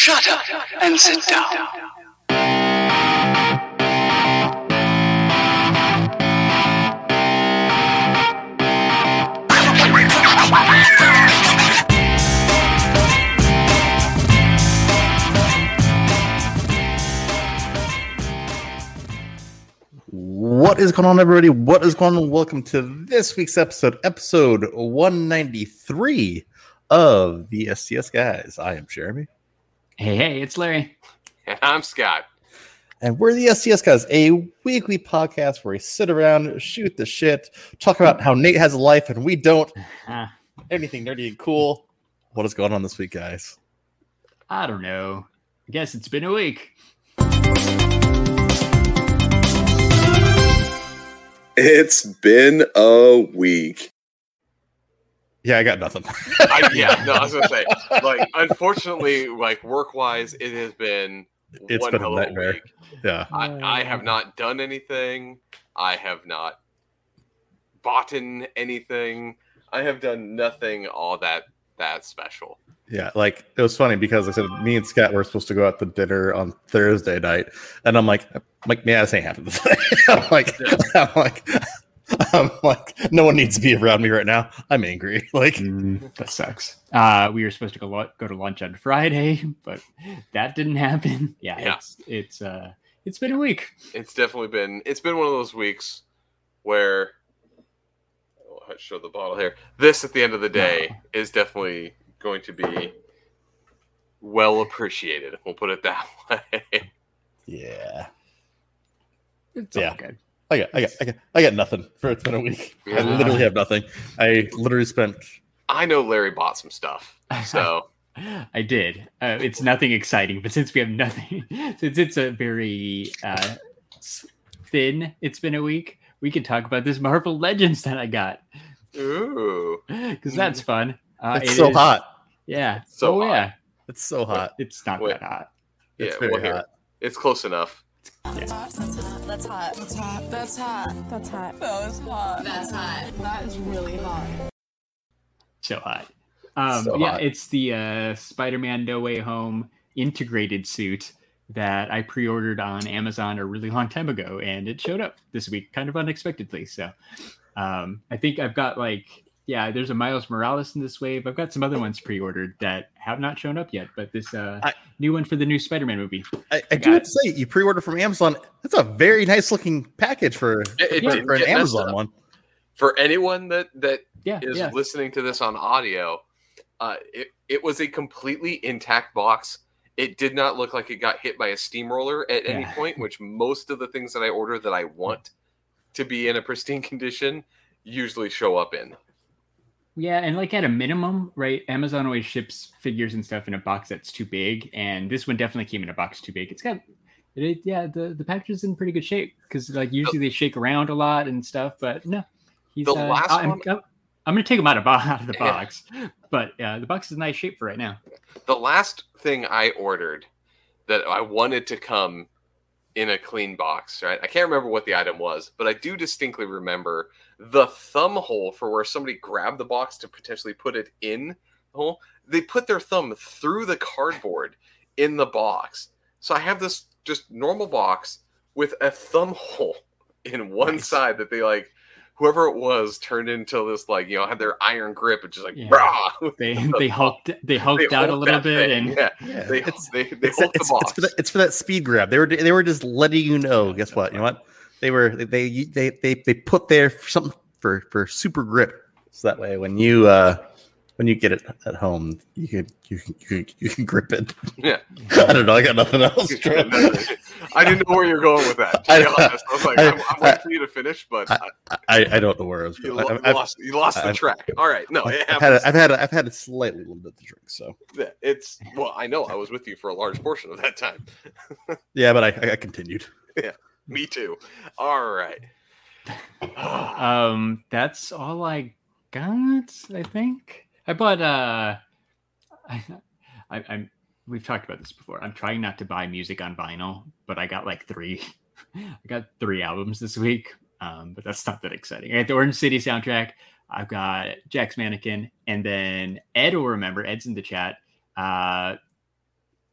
Shut up and sit down. What is going on, everybody? What is going on? Welcome to this week's episode, episode 193 of the STS Guys. I am Jeremy, Hey, hey, it's Larry. And I'm Scott. and we're the STS Guys, a weekly podcast where we sit around, shoot the shit, talk about how Nate has a life and we don't, Ah, anything nerdy and cool. What is going on this week, guys? I don't know. I guess it's been a week. It's been a week. Yeah, I got nothing. I, yeah, no, I was gonna say, like, unfortunately, like work wise, it has been It's one been a hell of a nightmare. week. yeah. I, I have not done anything. I have not bought in anything. I have done nothing all that that special. Yeah, like it was funny because I said me and Scott were supposed to go out to dinner on Thursday night, and I'm like, I'm like, yeah, this ain't happening. today." I'm like, I'm like, I'm like, no one needs to be around me right now. I'm angry. Like, Mm, that sucks. Uh, we were supposed to go lo- go to lunch on Friday, but that didn't happen. Yeah, Yeah. it's it's uh it's been a week. It's definitely been it's been one of those weeks where oh, I'll show the bottle here. This at the end of the day is definitely going to be well appreciated. We'll put it that way. yeah, It's Yeah. all good. I got, I got, I got, I got nothing for it's been a week. I literally have nothing. I literally spent. I know Larry bought some stuff. So I did. Uh, it's nothing exciting, but since we have nothing, since it's a very uh, thin, it's been a week. We can talk about this Marvel Legends that I got ooh. because that's fun. Uh, It's it so is- hot. Yeah. So oh hot. yeah. It's so hot. It's not Wait. that hot. It's Yeah, very well, here. hot. It's close enough. That's hot. That's hot. That's hot. That's hot. That's hot. That was hot. That's hot. That is really hot. So hot. Um, So yeah, hot. it's the uh, Spider-Man No Way Home integrated suit that I pre-ordered on Amazon a really long time ago, and it showed up this week, kind of unexpectedly. So um, I think I've got like, yeah, there's a Miles Morales in this wave. I've got some other ones pre-ordered that have not shown up yet, but this uh, I- new one for the new Spider-Man movie. I, I do have to say, you pre-order from Amazon. That's a very nice looking package for, It- it for, didn't for an get messed Amazon one. For anyone that that Yeah, is yeah. listening to this on audio, uh, it, it was a completely intact box. It did not look like it got hit by a steamroller at any point, which most of the things that I order that I want to be in a pristine condition usually show up in. Yeah, and like at a minimum, right? Amazon always ships figures and stuff in a box that's too big, and this one definitely came in a box too big. It's got, it, yeah, the the package is in pretty good shape because like usually they shake around a lot and stuff, but no, he's. The uh, last I'm, one- I'm, I'm gonna take him out of, out of the Yeah. box, but uh, the box is in nice shape for right now. The last thing I ordered that I wanted to come in a clean box, right? I can't remember what the item was, but I do distinctly remember the thumb hole for where somebody grabbed the box to potentially put it in the hole. They put their thumb through the cardboard in the box. So I have this just normal box with a thumb hole in one Nice. side that they like whoever it was turned into this like you know had their iron grip and just like Yeah. rah They they hulked they hulked out a little bit, thing. and yeah, Yeah, they it's- they, they it's, hold it's, the it's box. for that, it's for that speed grab. They were they were just letting you know. Guess what? You know what? They were they they they they put there for something for for super grip. So that way, when you uh when you get it at home, you can you can you can, you can grip it. Yeah. I don't know. I got nothing else. I didn't know where you're going with that. To I- I was like, I- I'm, I'm waiting for you to finish, but I- I, I don't know where I was you, lo- I've, lost, you lost the I've- track. All right, no, I've, I've had a, I've had a, I've had a slightly little bit to drink. So yeah, it's well, I know I was with you for a large portion of that time. yeah, but I I continued. Me too. All right. um that's all i got i think. I bought uh I, I i'm we've talked about this before. I'm trying not to buy music on vinyl but i got like three. I got three albums this week um but that's not that exciting. I got the orange city soundtrack i've got jack's mannequin and then ed will remember ed's in the chat uh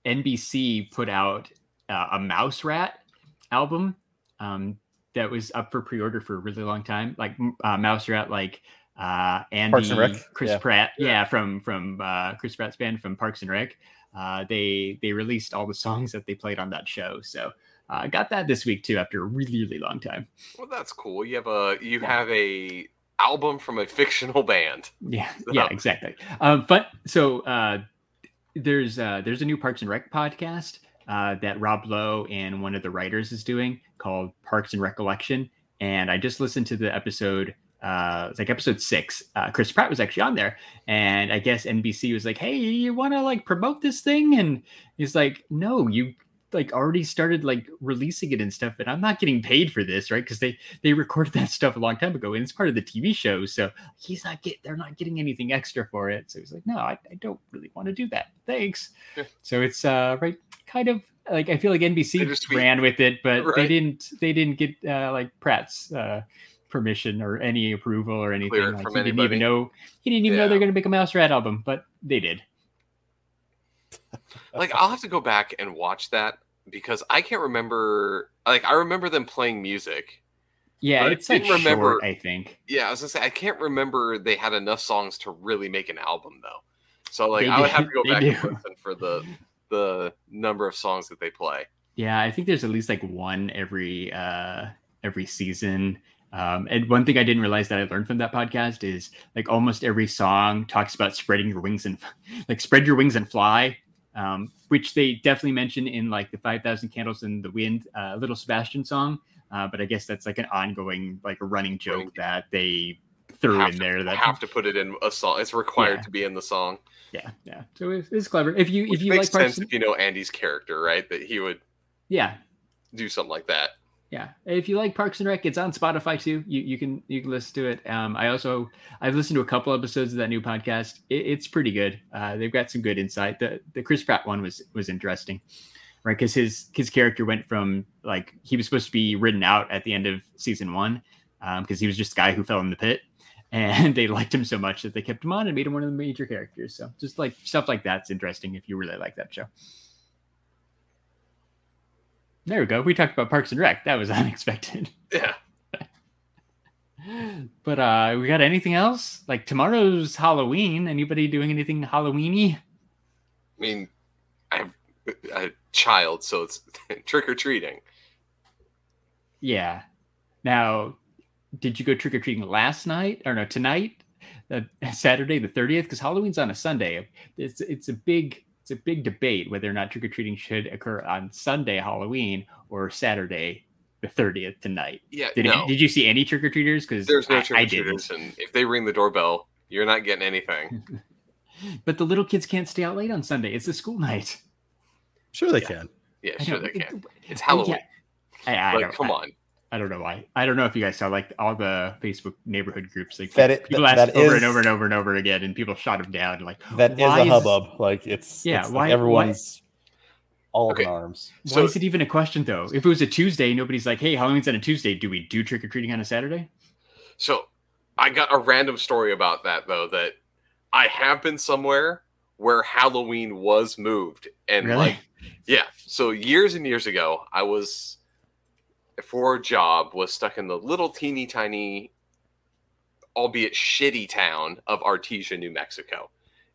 NBC put out uh, a Mouse Rat album um, that was up for pre-order for a really long time. Like uh, Mouse Rat, like uh, Andy, Parks and Rec? Chris Yeah. Pratt, yeah, from from uh, Chris Pratt's band from Parks and Rec. Uh, they they released all the songs that they played on that show. So uh, I got that this week too after a really really long time. Well, that's cool. You have a you Yeah. have a album from a fictional band. Yeah, yeah, exactly. Um, but so uh, there's uh, there's a new Parks and Rec podcast uh, that Rob Lowe and one of the writers is doing called Parks and Recollection, and I just listened to the episode. Uh, it's like episode six. Uh, Chris Pratt was actually on there, and I guess NBC was like, "Hey, you want to like promote this thing?" And he's like, "No, you like already started like releasing it and stuff, and I'm not getting paid for this, right? Because they they recorded that stuff a long time ago, and it's part of the TV show, so he's not get they're not getting anything extra for it. So he's like, no, I, I don't really want to do that. Thanks. Yeah. So it's uh right kind of like I feel like NBC ran with it, but they didn't they didn't get uh, like Pratt's uh permission or any approval or anything. Clear Like, he didn't even know he didn't even know they're gonna make a Mouse Rat album, but they did. Like I'll have to go back and watch that because I can't remember. Like I remember them playing music. Yeah, But I it's like didn't remember- short, I think. Yeah, I was gonna say I can't remember they had enough songs to really make an album though. So like They I would do- have to go they back and listen for the the number of songs that they play. Yeah, I think there's at least like one every uh every season. Um, and one thing I didn't realize that I learned from that podcast is like almost every song talks about spreading your wings and like spread your wings and fly, um, which they definitely mention in like the 5,000 Candles in the Wind, uh, Little Sebastian song. Uh, but I guess that's like an ongoing, like a running joke Running- that they threw have in to, there. That have to put it in a song. It's required Yeah. to be in the song. yeah, yeah. So it's, it's clever. If you Which if you makes like sense if you know Andy's character, right? That he would yeah, do something like that. Yeah. If you like parks and rec it's on spotify too. You, you can you can listen to it. Um i also i've listened to a couple episodes of that new podcast. It, it's pretty good. Uh they've got some good insight. The the chris pratt one was was interesting right? Because his his character went from like he was supposed to be written out at the end of season one um because he was just a guy who fell in the pit. And they liked him so much that they kept him on and made him one of the major characters. So just like stuff like that's interesting if you really like that show there we go. We talked about parks and rec. That was unexpected. Yeah. but uh we got anything else? Like tomorrow's halloween. Anybody doing anything halloweeny? I mean, I'm a child, so it's trick or treating. yeah. Now did you go trick-or-treating last night? Or no tonight? Uh, saturday the 30th because halloween's on a sunday. It's it's a big it's a big debate whether or not trick-or-treating should occur on sunday halloween or saturday the 30th tonight Yeah, did, no, did you see any trick-or-treaters because there's no trick or treaters, and if they ring the doorbell, you're not getting anything. but the little kids can't stay out late on sunday it's a school night Sure, they Yeah. can. Yeah, sure they can. It's I- Halloween. I, I like, come I- on. I don't know why. I don't know if you guys saw like all the Facebook neighborhood groups. Like That it- people that- asked that over is- and over and over and over again, and people shot them down. Like That is Why a is- hubbub. Like it's Yeah, it's like why- everyone's all Okay. in arms. why is it even a question though? If it was a Tuesday, nobody's like, "Hey, Halloween's on a Tuesday. Do we do trick or treating on a Saturday?" So I got a random story about that though that I have been somewhere where Halloween was moved and Really? like yeah. So years and years ago, I was for a job was stuck in the little teeny tiny albeit shitty town of Artesia, New Mexico.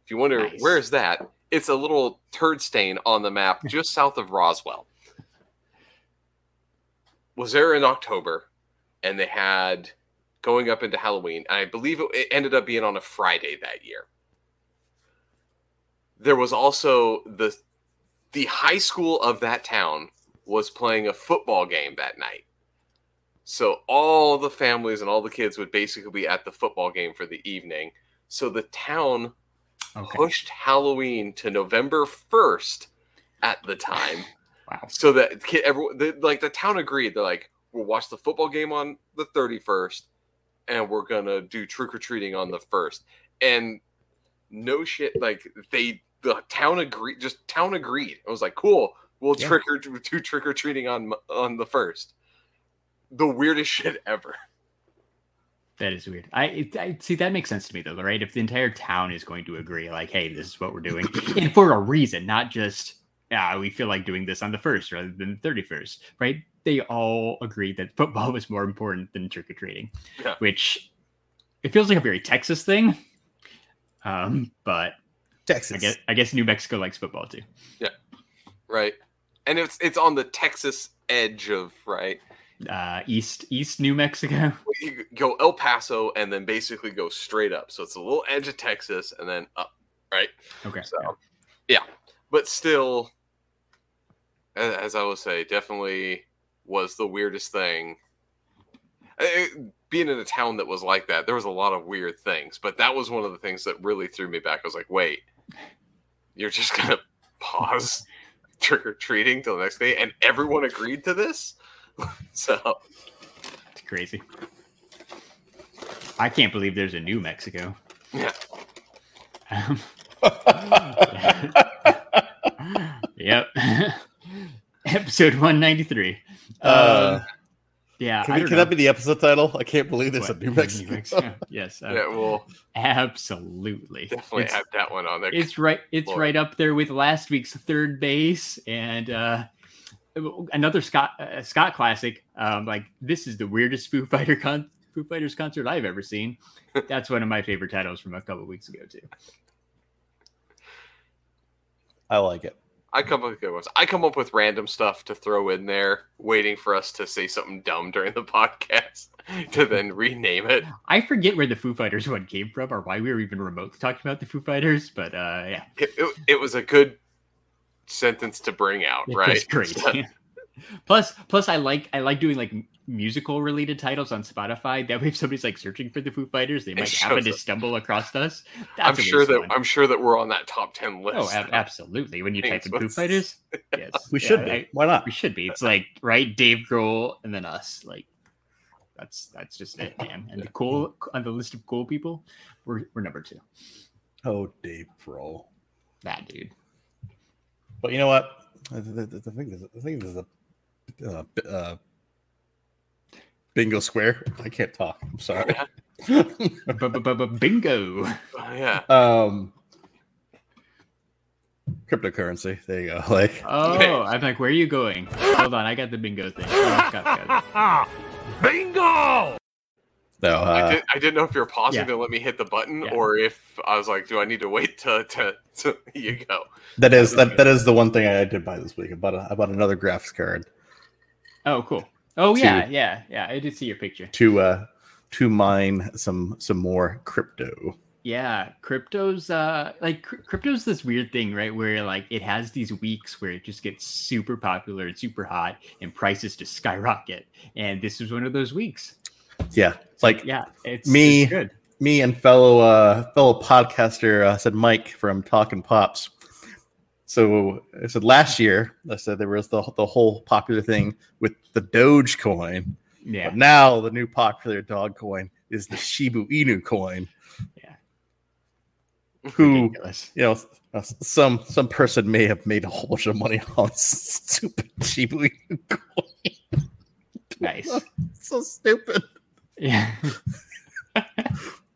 If you wonder Nice. where is that, it's a little turd stain on the map just south of Roswell. Was there in October and they had going up into Halloween. And I believe it, it ended up being on a Friday that year. There was also the the high school of that town was playing a football game that night. So all the families and all the kids would basically be at the football game for the evening. So the town Okay. pushed Halloween to November 1st at the time Wow. so that kid, everyone, the, like the town agreed. They're like, we'll watch the football game on the 31st and we're going to do trick or treating on the 1st. And no shit, like they, the town agreed, just town agreed. It was like, cool, we'll Yeah. trick or do trick or treating on, on the 1st. The weirdest shit ever. That is weird. I, it, I see that makes sense to me though, right? If the entire town is going to agree, like, "Hey, this is what we're doing," and for a reason, not just yeah, we feel like doing this on the first rather than the 31st, right? They all agreed that football was more important than trick or treating, Yeah. which it feels like a very Texas thing. Um, but Texas. I guess I guess New Mexico likes football too. Yeah, right? And it's it's on the Texas edge of right. Uh, East East New Mexico. You go El Paso and then basically go straight up. So it's a little edge of Texas and then up, right? Okay. So yeah, but still, as I will say, definitely was the weirdest thing. Eh, Being in a town that was like that, there was a lot of weird things, but that was one of the things that really threw me back. I was like, wait, you're just gonna pause trick or treating till the next day, and everyone agreed to this. so It's crazy. I can't believe there's a New Mexico. yeah, Um, yep. Episode 193. Uh, Um, yeah. Can, we, can that be the episode title? I can't believe there's What? a New Mexico. yes. uh, yeah, we'll Absolutely. definitely It's, add that one on there. it's right. It's Lord. right up there with last week's third base and uh, another Scott uh, Scott classic. Um, like this is the weirdest Foo Fighter con- Foo Fighters concert I've ever seen. That's one of my favorite titles from a couple weeks ago too. I like it. I come up with good ones. I come up with random stuff to throw in there, waiting for us to say something dumb during the podcast to then rename it. I forget where the Foo Fighters one came from or why we were even remotely talking about the Foo Fighters, but uh, yeah, It, it, it was a good sentence to bring out, it right? great. plus, plus, I like I like doing like musical related titles on Spotify. That way, if somebody's like searching for the Foo Fighters, they might happen shows to up. stumble across us. I'm sure that fun. I'm sure that we're on that top ten oh, list. Oh, ab- absolutely. When you type Thanks, in Foo Fighters, yes, We Yeah, should be. I- Why not? we should be. It's like right, Dave Grohl, and then us. Like that's that's just it, man. And the cool on the list of cool people, we're we're number two. Oh, Dave Grohl. That dude. But you know what? I, th- th- th- I think there's, I think there's a uh, uh, bingo square. I can't talk. I'm sorry. Bingo. Oh, yeah. um, cryptocurrency. There you go. Like, Oh, I'm like, where are you going? Hold on, I got the bingo thing. Oh, got it, got it. no. I, Uh, did, I didn't know if you were pausing yeah. to let me hit the button Yeah. or if I was like, do I need to wait to to, to you go? that is that, that is the one thing I did buy this week. I bought a, I bought another graphics card Oh, cool. Oh Two. yeah, yeah, yeah. I did see your picture. to uh to mine some some more crypto. Yeah, crypto's uh like cr- crypto's this weird thing, right? Where like it has these weeks where it just gets super popular and super hot and prices just skyrocket. And this was one of those weeks. Yeah, it's like Yeah, it's Me- it's good. me and fellow uh fellow podcaster uh, said Mike from Talking Pops. So I said last year, I said there was the the whole popular thing with the Dogecoin, Yeah. but now the new popular dog coin is the Shiba Inu coin. Yeah. Who Ridiculous. you know some some person may have made a whole bunch of money on stupid Shiba Inu coin. Nice. so stupid. Yeah.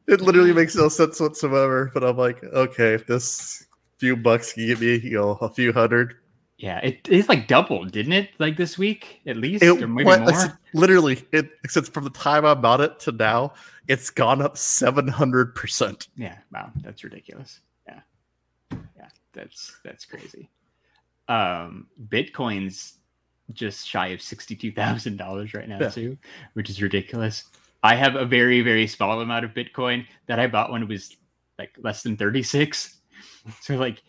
It literally makes no sense whatsoever. But I'm like, okay, if this few bucks can get me, you know, a few hundred, Yeah. It it's like doubled, didn't it? Like this week at least, it or maybe what- more. it's literally it since from the time I bought it to now, it's gone up seven hundred percent. Yeah, wow, that's ridiculous. Yeah. Yeah, that's that's crazy. Um Bitcoin's just shy of $62,000 right now Yeah. too, which is ridiculous. I have a very very small amount of Bitcoin that I bought when it was like less than 36. So like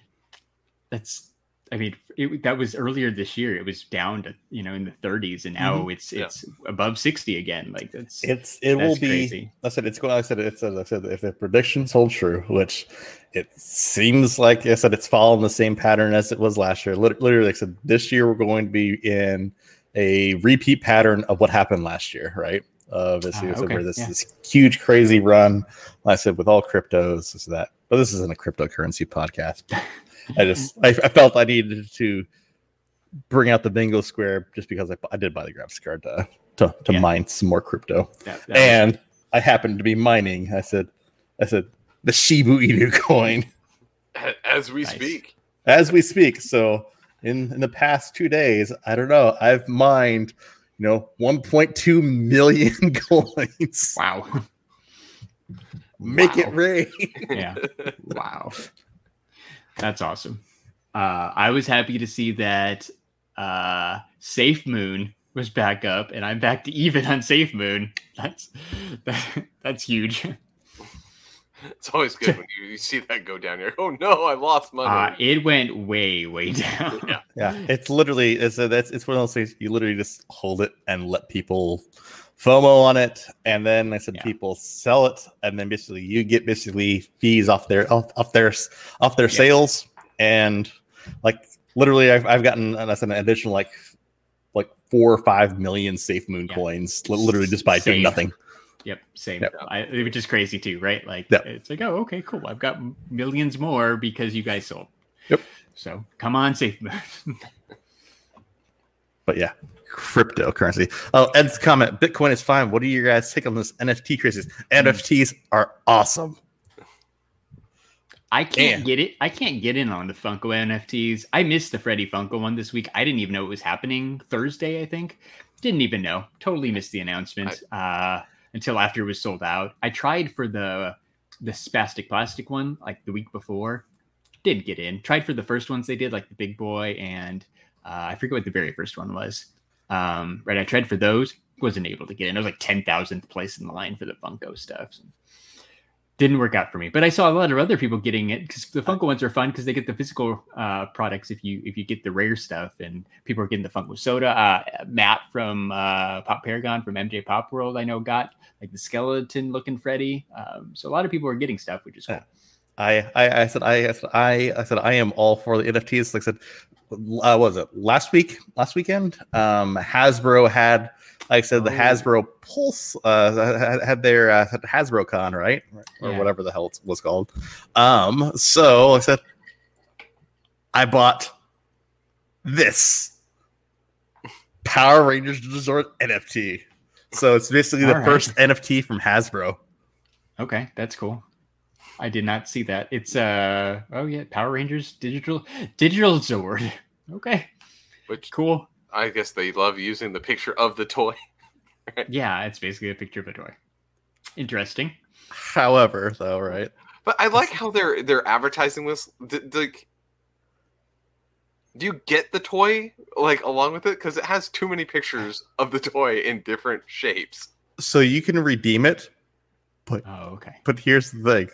that's I mean, it, that was earlier this year. It was down to you know in the 30s, and now it's Yeah. it's above 60 again. Like that's It's it will That's be. crazy. I said it's going. I said it's. I said if the predictions hold true, which it seems like I said it's following the same pattern as it was last year. Lit- Literally, like I said this year we're going to be in a repeat pattern of what happened last year, right? Of this, Ah, year, so okay, where this yeah. this huge crazy run. Like I said with all cryptos, is that. But this isn't a cryptocurrency podcast. I just I, I felt I needed to bring out the bingo square just because I, I did buy the graphics card to to, to Yeah. mine some more crypto that, that was- and I happened to be mining. I said, I said the Shiba Inu coin As we Nice. speak. as we speak. So in in the past two days, I don't know. I've mined, you know, 1.2 million coins. Wow. Make it rain. yeah. Wow. That's awesome. Uh, I was happy to see that uh, Safe Moon was back up, and I'm back to even on Safe Moon. That's that, that's huge. It's always good when you, you see that go down. You're like, oh no, I lost money. Uh, it went way, way down. Yeah. Yeah, it's literally it's a, that's it's one of those things you literally just hold it and let people FOMO on it, and then I said Yeah. people sell it, and then basically you get basically fees off their off, off their off their Yeah. sales, and like literally I've, I've gotten uh, that's an additional like like four or five million safe moon Yeah. coins literally just by doing nothing. Yep, same. Yep. I, which is crazy too, right? Like Yep. it's like, oh, okay, cool. I've got millions more because you guys sold. Yep. So come on, Safe Moon. But yeah, cryptocurrency. Oh, Ed's comment: Bitcoin is fine. What do you guys take on this NFT crazies? NFTs are awesome. I can't Damn. get it. I can't get in on the Funko NFTs. I missed the Freddy Funko one this week. I didn't even know it was happening Thursday. I think didn't even know. Totally missed the announcement uh, until after it was sold out. I tried for the the spastic plastic one like the week before. Didn't get in. Tried for the first ones they did, like the big boy and uh, I forget what the very first one was. Um, right, I tried for those. Wasn't able to get in. I was like ten thousandth place in the line for the Funko stuff. didn't work out for me. But I saw a lot of other people getting it because the Funko ones are fun because they get the physical uh, products if you if you get the rare stuff, and people are getting the Funko soda. Uh, Matt from uh, Pop Paragon from MJ Pop World, I know got like the skeleton looking Freddy. Um, so a lot of people are getting stuff, which is cool. I, I, I said I, I said I, I said I am all for the NFTs. Like I said, uh, what was it last week? Last weekend, um, Hasbro had, like I said, the Oh. Hasbro Pulse uh, had, had their uh, Hasbro Con, right, or Yeah. whatever the hell it was called. Um, so I said, I bought this Power Rangers Resort NFT. So it's basically the right. first NFT from Hasbro. Okay, that's cool. I did not see that. It's uh oh yeah, Power Rangers digital digital Zord. Okay, Which cool. I guess they love using the picture of the toy. Yeah, it's basically a picture of a toy. Interesting. However, though, right? But I like how they're they're advertising this. D- d- like, do you get the toy like along with it? Because it has too many pictures of the toy in different shapes. So you can redeem it, but Oh, okay. but here's the thing: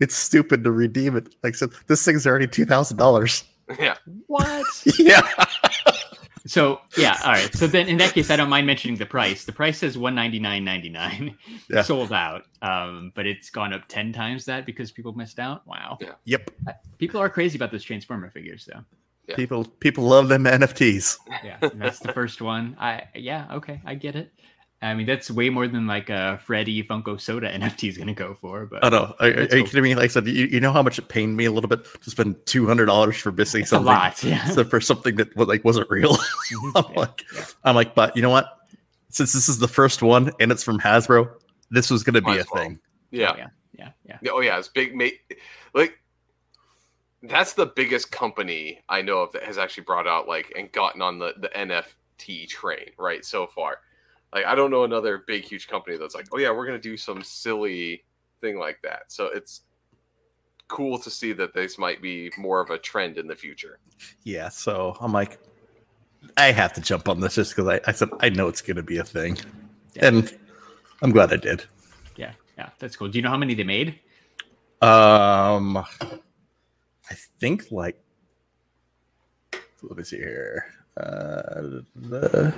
it's stupid to redeem it. Like so said, this thing's already two thousand dollars. Yeah, What? Yeah, So yeah, all right. So then in that case, I don't mind mentioning the price. The price says one ninety nine ninety nine, Yeah. sold out. Um, but it's gone up ten times that because people missed out. Wow. Yeah. yep. People are crazy about those Transformer figures, though. Yeah. People people love them NFTs. Yeah, and that's the first one. I yeah, okay, I get it. I mean, that's way more than like a Freddy Funko Soda NFT is going to go for. But I don't know. Are, are That's you kidding me? Like I said, you, you know how much it pained me a little bit to spend two hundred dollars for missing it's a something, lot. Yeah. so for something that was like wasn't real. I'm Yeah, like, yeah. I'm like, but you know what? Since this is the first one and it's from Hasbro, this was going to be a well. thing. yeah, Oh, yeah, yeah, yeah. Yeah, Oh yeah, it's big. Mate, like that's the biggest company I know of that has actually brought out like and gotten on the the NFT train right so far. Like I don't know another big huge company that's like, oh yeah, we're gonna do some silly thing like that. So it's cool to see that this might be more of a trend in the future. Yeah. So I'm like, I have to jump on this just because I, I said I know it's going to be a thing, Yeah. and I'm glad I did. Yeah, yeah, that's cool. Do you know how many they made? Um, I think like, let me see here. Uh, the,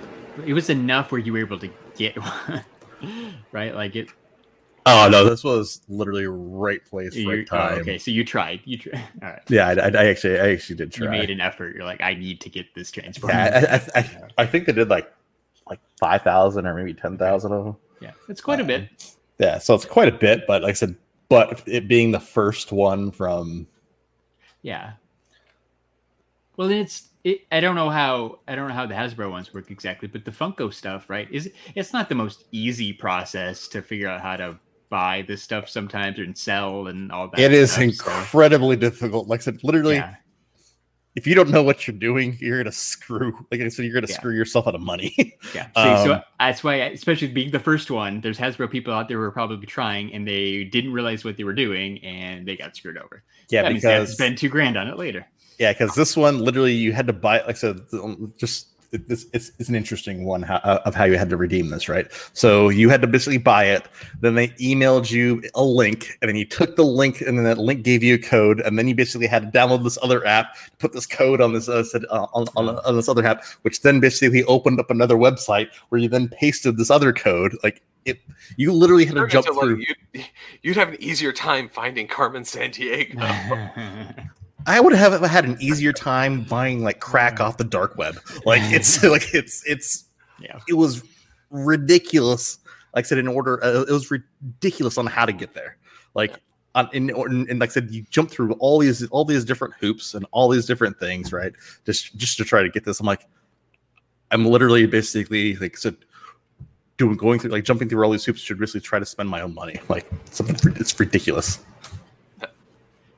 It was enough where you were able to get one, right? Like it. oh no, this was literally right place, You, right oh, time. okay, so you tried. You tried. All right. Yeah, I, I, actually, I actually did try. You made an effort. You're like, I need to get this transformer. yeah, I, I, I, think they did like like five thousand or maybe ten thousand of them. yeah, it's quite a bit. Um, Yeah, so it's quite a bit, but like I said, but it being the first one from Yeah. Well, it's it, I don't know how I don't know how the Hasbro ones work exactly, but the Funko stuff, right? Is it's not the most easy process to figure out how to buy this stuff sometimes and sell and all that. it is stuff, so, incredibly difficult. Like I said, literally, yeah, if you don't know what you're doing, you're gonna screw. Like I said, you're gonna Yeah. screw yourself out of money. Yeah. So Um, that's why, especially being the first one, there's Hasbro people out there who are probably trying and they didn't realize what they were doing and they got screwed over. yeah, that means they have to because spend two grand on it later. Yeah, because this one literally you had to buy. Like I said, um, just it, this it's, it's an interesting one how, of how you had to redeem this, right? So you had to basically buy it. Then they emailed you a link, and then you took the link, and then that link gave you a code, and then you basically had to download this other app, put this code on this uh, said, uh, on, on, on this other app, which then basically opened up another website where you then pasted this other code. Like it, you literally had to Turned jump into, like, through. you'd, you'd have an easier time finding Carmen Sandiego. I would have had an easier time buying like crack off the dark web. Like it's like it's it's Yeah. It was ridiculous. Like I said, in order, uh, it was ridiculous on how to get there. Like on in, in, and like I said, you jump through all these all these different hoops and all these different things, right? Just just to try to get this. I'm like, I'm literally basically like said. Doing going through like jumping through all these hoops should really try to spend my own money. Like something, it's ridiculous.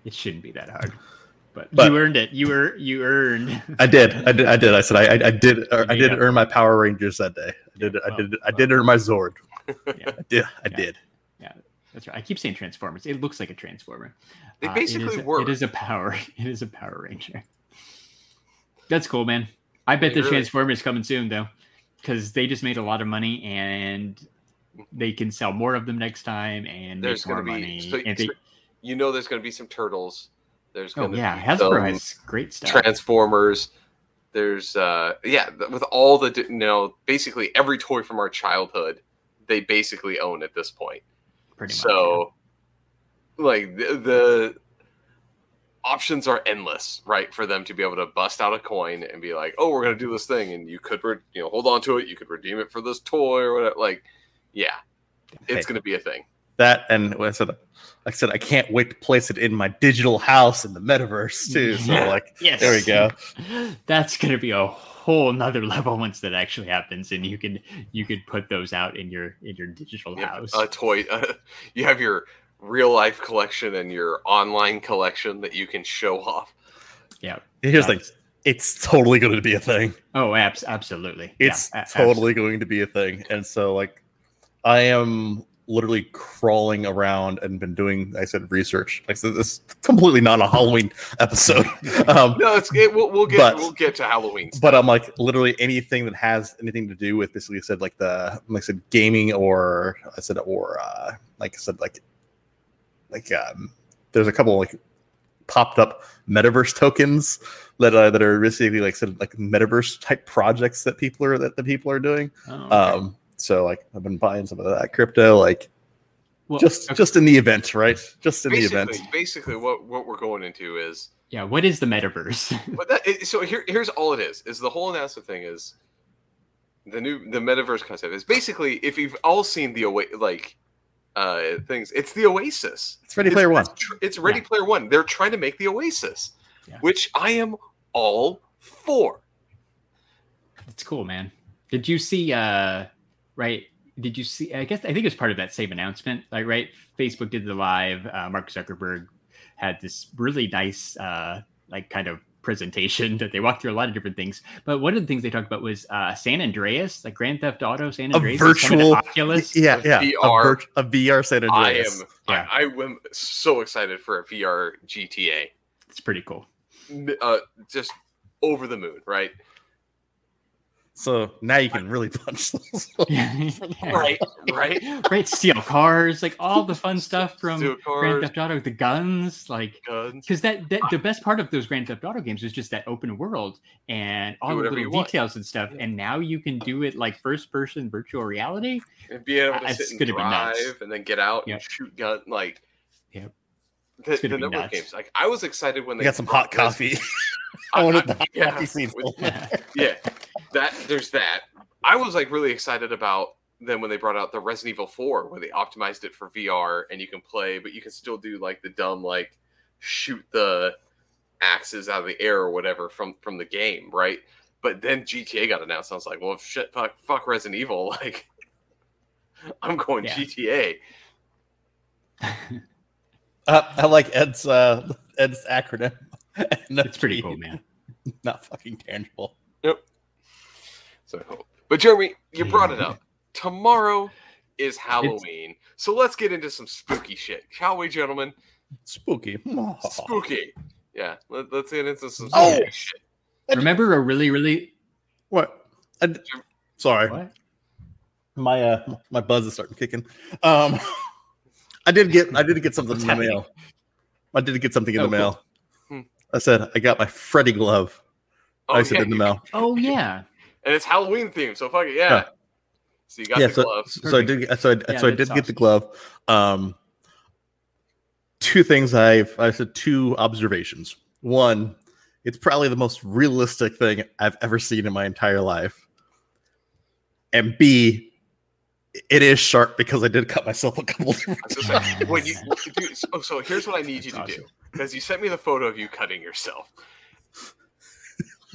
it shouldn't be that hard. But, But- you earned it. You were you earned. I did. I did. I did. I said I. I, I did. uh, I did earn my Power Rangers that day. I did. I well, did. I did earn my Zord. Yeah. I did. I Yeah. did. That's right. I keep saying Transformers. It looks like a Transformer. They Uh, it basically is, were. It is a power. It is a Power Ranger. That's cool, man. I bet It the really- Transformers coming soon though, because they just made a lot of money and they can sell more of them next time and There's make more going to money. be. So, and they, so you know, there's going to be some turtles. There's oh going to yeah, be Hasbro has great stuff. Transformers. There's uh yeah, with all the you know, basically every toy from our childhood, they basically own at this point. pretty much. so like the, the options are endless right for them to be able to bust out a coin and be like oh we're going to do this thing and you could re- you know hold on to it you could redeem it for this toy or whatever like yeah it's going to be a thing That and I said. Like I said, I can't wait to place it in my digital house in the metaverse too. So Yeah. like, yes, there we go. That's gonna be a whole nother level once that actually happens, and you could you could put those out in your in your digital You house. a toy uh, you have your real life collection and your online collection that you can show off yeah. here's like, it's totally going to be a thing. Oh, abs- absolutely. Yeah, It's a- totally going to be a thing. And so like, I am literally crawling around and been doing. I said research. Like I said, this is completely not a Halloween episode. um, no it's it, we'll, we'll get But- we'll get to halloween stuff. but I'm like literally anything that has anything to do with basically I said like the like I said gaming or I said or uh like I said like like um there's a couple like popped up metaverse tokens that uh, that are basically like said like metaverse type projects that people are that the people are doing. Oh, okay. Um so like I've been buying some of that crypto like Well, just okay, just in the event, right? Just in the event. basically what what we're going into is yeah. What is the metaverse? But that so here here's all it is. Is the whole NASA thing is the new the metaverse concept is basically if you've all seen the Oa- like uh things, it's the Oasis. It's Ready Player One. It's, it's Ready Yeah. Player One. They're trying to make the Oasis, Yeah. which I am all for. It's cool, man. Did you see? uh Right? Did you see? I guess I think it was part of that same announcement. Like, right? Facebook did the live. Uh, Mark Zuckerberg had this really nice, uh like, kind of presentation that they walked through a lot of different things. But one of the things they talked about was uh San Andreas, like Grand Theft Auto San Andreas, is coming to virtual- Oculus. Yeah, yeah. VR. A, vir- a VR San Andreas. I am Yeah. I, I am so excited for a VR GTA. It's pretty cool. Uh, just over the moon, right? So now you can really punch those. Right, right. right. Steal cars, like all the fun stuff from Grand. Theft Auto, the guns, like because that, that the best part of those Grand Theft Auto games is just that open world and all the little you want. details and stuff. And now you can do it like first person virtual reality. and be able to Uh, it's sit and gonna be nuts. drive and then get out Yep. and shoot gun like Yep. the, It's the gonna be number of games like i was excited when I they got some hot coffee. I wanted the I- hot yeah, coffee scene. with- yeah that there's that i was like really excited about then when they brought out the resident evil 4 where they optimized it for vr and you can play but you can still do like the dumb like shoot the axes out of the air or whatever from from the game right but then gta got announced i was like well shit fuck, fuck resident evil like i'm going Yeah. gta Uh, I like Ed's uh, Ed's acronym. It's pretty cool, man. not fucking tangible. So, but Jeremy, you brought it up. Tomorrow is Halloween, so let's get into some spooky shit, shall we, gentlemen? Spooky. Spooky. Yeah, let, us get into some spooky Oh. shit. Remember a really, really What? I d- sorry. what? My uh my buzz is starting kicking. Um I did get I did get something in the mail. I did get something in Oh, the mail. Hmm. I said I got my Freddy glove. Oh, I said yeah, in the mail. Oh yeah. And it's Halloween themed, so fuck it, yeah. Yeah. So you got yeah, the so, gloves. so I did get- so I, Yeah, so I did get the glove. Um two things I've I said two observations. One, it's probably the most realistic thing I've ever seen in my entire life. And B, it is sharp because I did cut myself a couple different I was when you, dude, so, so here's what I need you to That's do because you sent me the photo of you cutting yourself.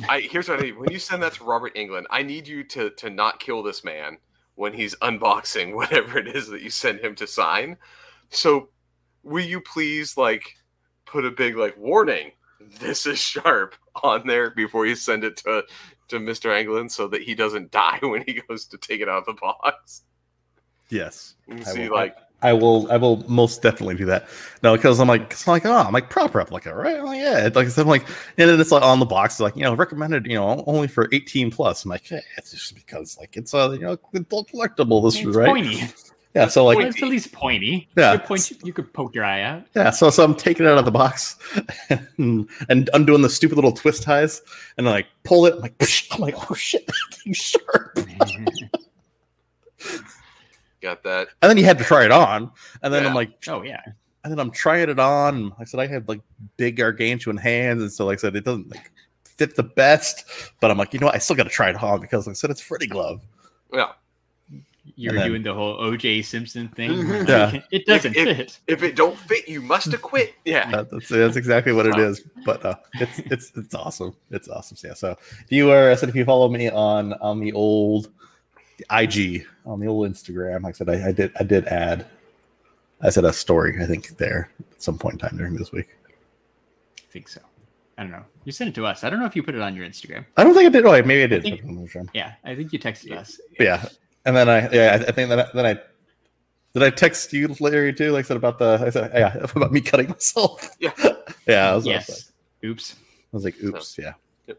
I here's what I need. When you send that to Robert Englund, I need you to to not kill this man when he's unboxing whatever it is that you send him to sign. So, will you please like put a big like warning? This is sharp on there before you send it to to Mr. Englund so that he doesn't die when he goes to take it out of the box. Yes. You see, like I will I will most definitely do that. No, because I'm like ah, it's like oh I'm like like all right yeah like I said I'm like and then it's like on the box like you know recommended you know only for 18 plus. I'm like yeah, it's just because like it's a you know collectible this It's right pointy. yeah so like it's at least pointy. Yeah. You could, point, you could poke your eye out. yeah so so I'm taking it out of the box and, and undoing the stupid little twist ties and like pull it I'm like I'm like oh shit sharp got that. and then you had to try it on and then Yeah. I'm like oh yeah. and then I'm trying it on. Like I said, I have like big gargantuan hands, and so like I said, it doesn't like fit the best. But I'm like, you know what? I still got to try it on because like I said, it's Freddy glove. Yeah. You're then- doing the whole OJ Simpson thing. Yeah. It doesn't If- fit. If it don't fit, you must have quit. Yeah. That- that's that's exactly what it is. But uh, it's it's it's awesome. It's awesome. Yeah. So if you are, I said, if you follow me on on the old IG on the old Instagram, like I said, I, I did I did add. I said a story. I think there at some point in time during this week. I think so. I don't know. You sent it to us. I don't know if you put it on your Instagram. I don't think I did. Oh, maybe I did. think- I'm not sure. Yeah, I think you texted Yeah. us. Yeah, and then I yeah I I think that then I did I text you Larry too like I said about the I said yeah about me cutting myself Yeah. yeah I was, I was like, Yes. Oops. I was like oops yeah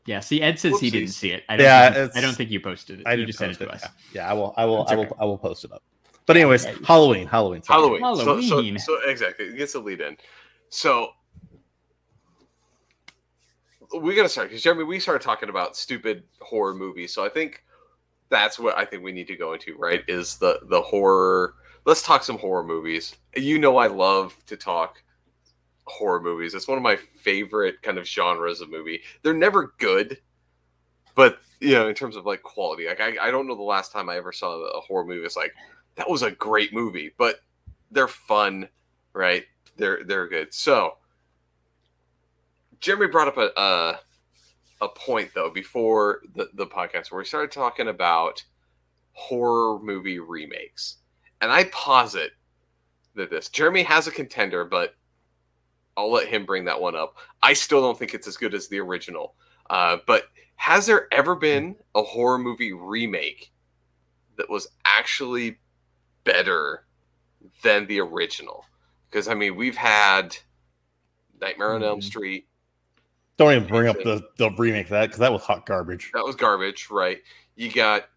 Yeah. See, Ed says he didn't see it. I don't Yeah, Think, I don't think you posted it. I you didn't just sent it post to us. yeah. yeah I will I will It's I will okay. I will post it up but anyways Yeah. Halloween Halloween sorry. Halloween. So, so, Halloween. so exactly. It gets a lead in. So we gotta start because Jeremy, we started talking about stupid horror movies. So I think that's what I think we need to go into, right? Is the the horror let's talk some horror movies. You know I love to talk horror movies. It's one of my favorite kind of genres of movie. They're never good, but you know, in terms of like quality, like I, I don't know the last time I ever saw a horror movie. It's like that was a great movie, but they're fun, right? They're they're good. So Jeremy brought up a a, a point though before the, the podcast where we started talking about horror movie remakes. And I posit that this Jeremy has a contender, but I'll let him bring that one up. I still don't think it's as good as the original. Uh, but has there ever been a horror movie remake that was actually better than the original? Because I mean, we've had Nightmare on Elm Mhm. Street. don't even bring up the the remake of that because that was hot garbage That was garbage, right? You got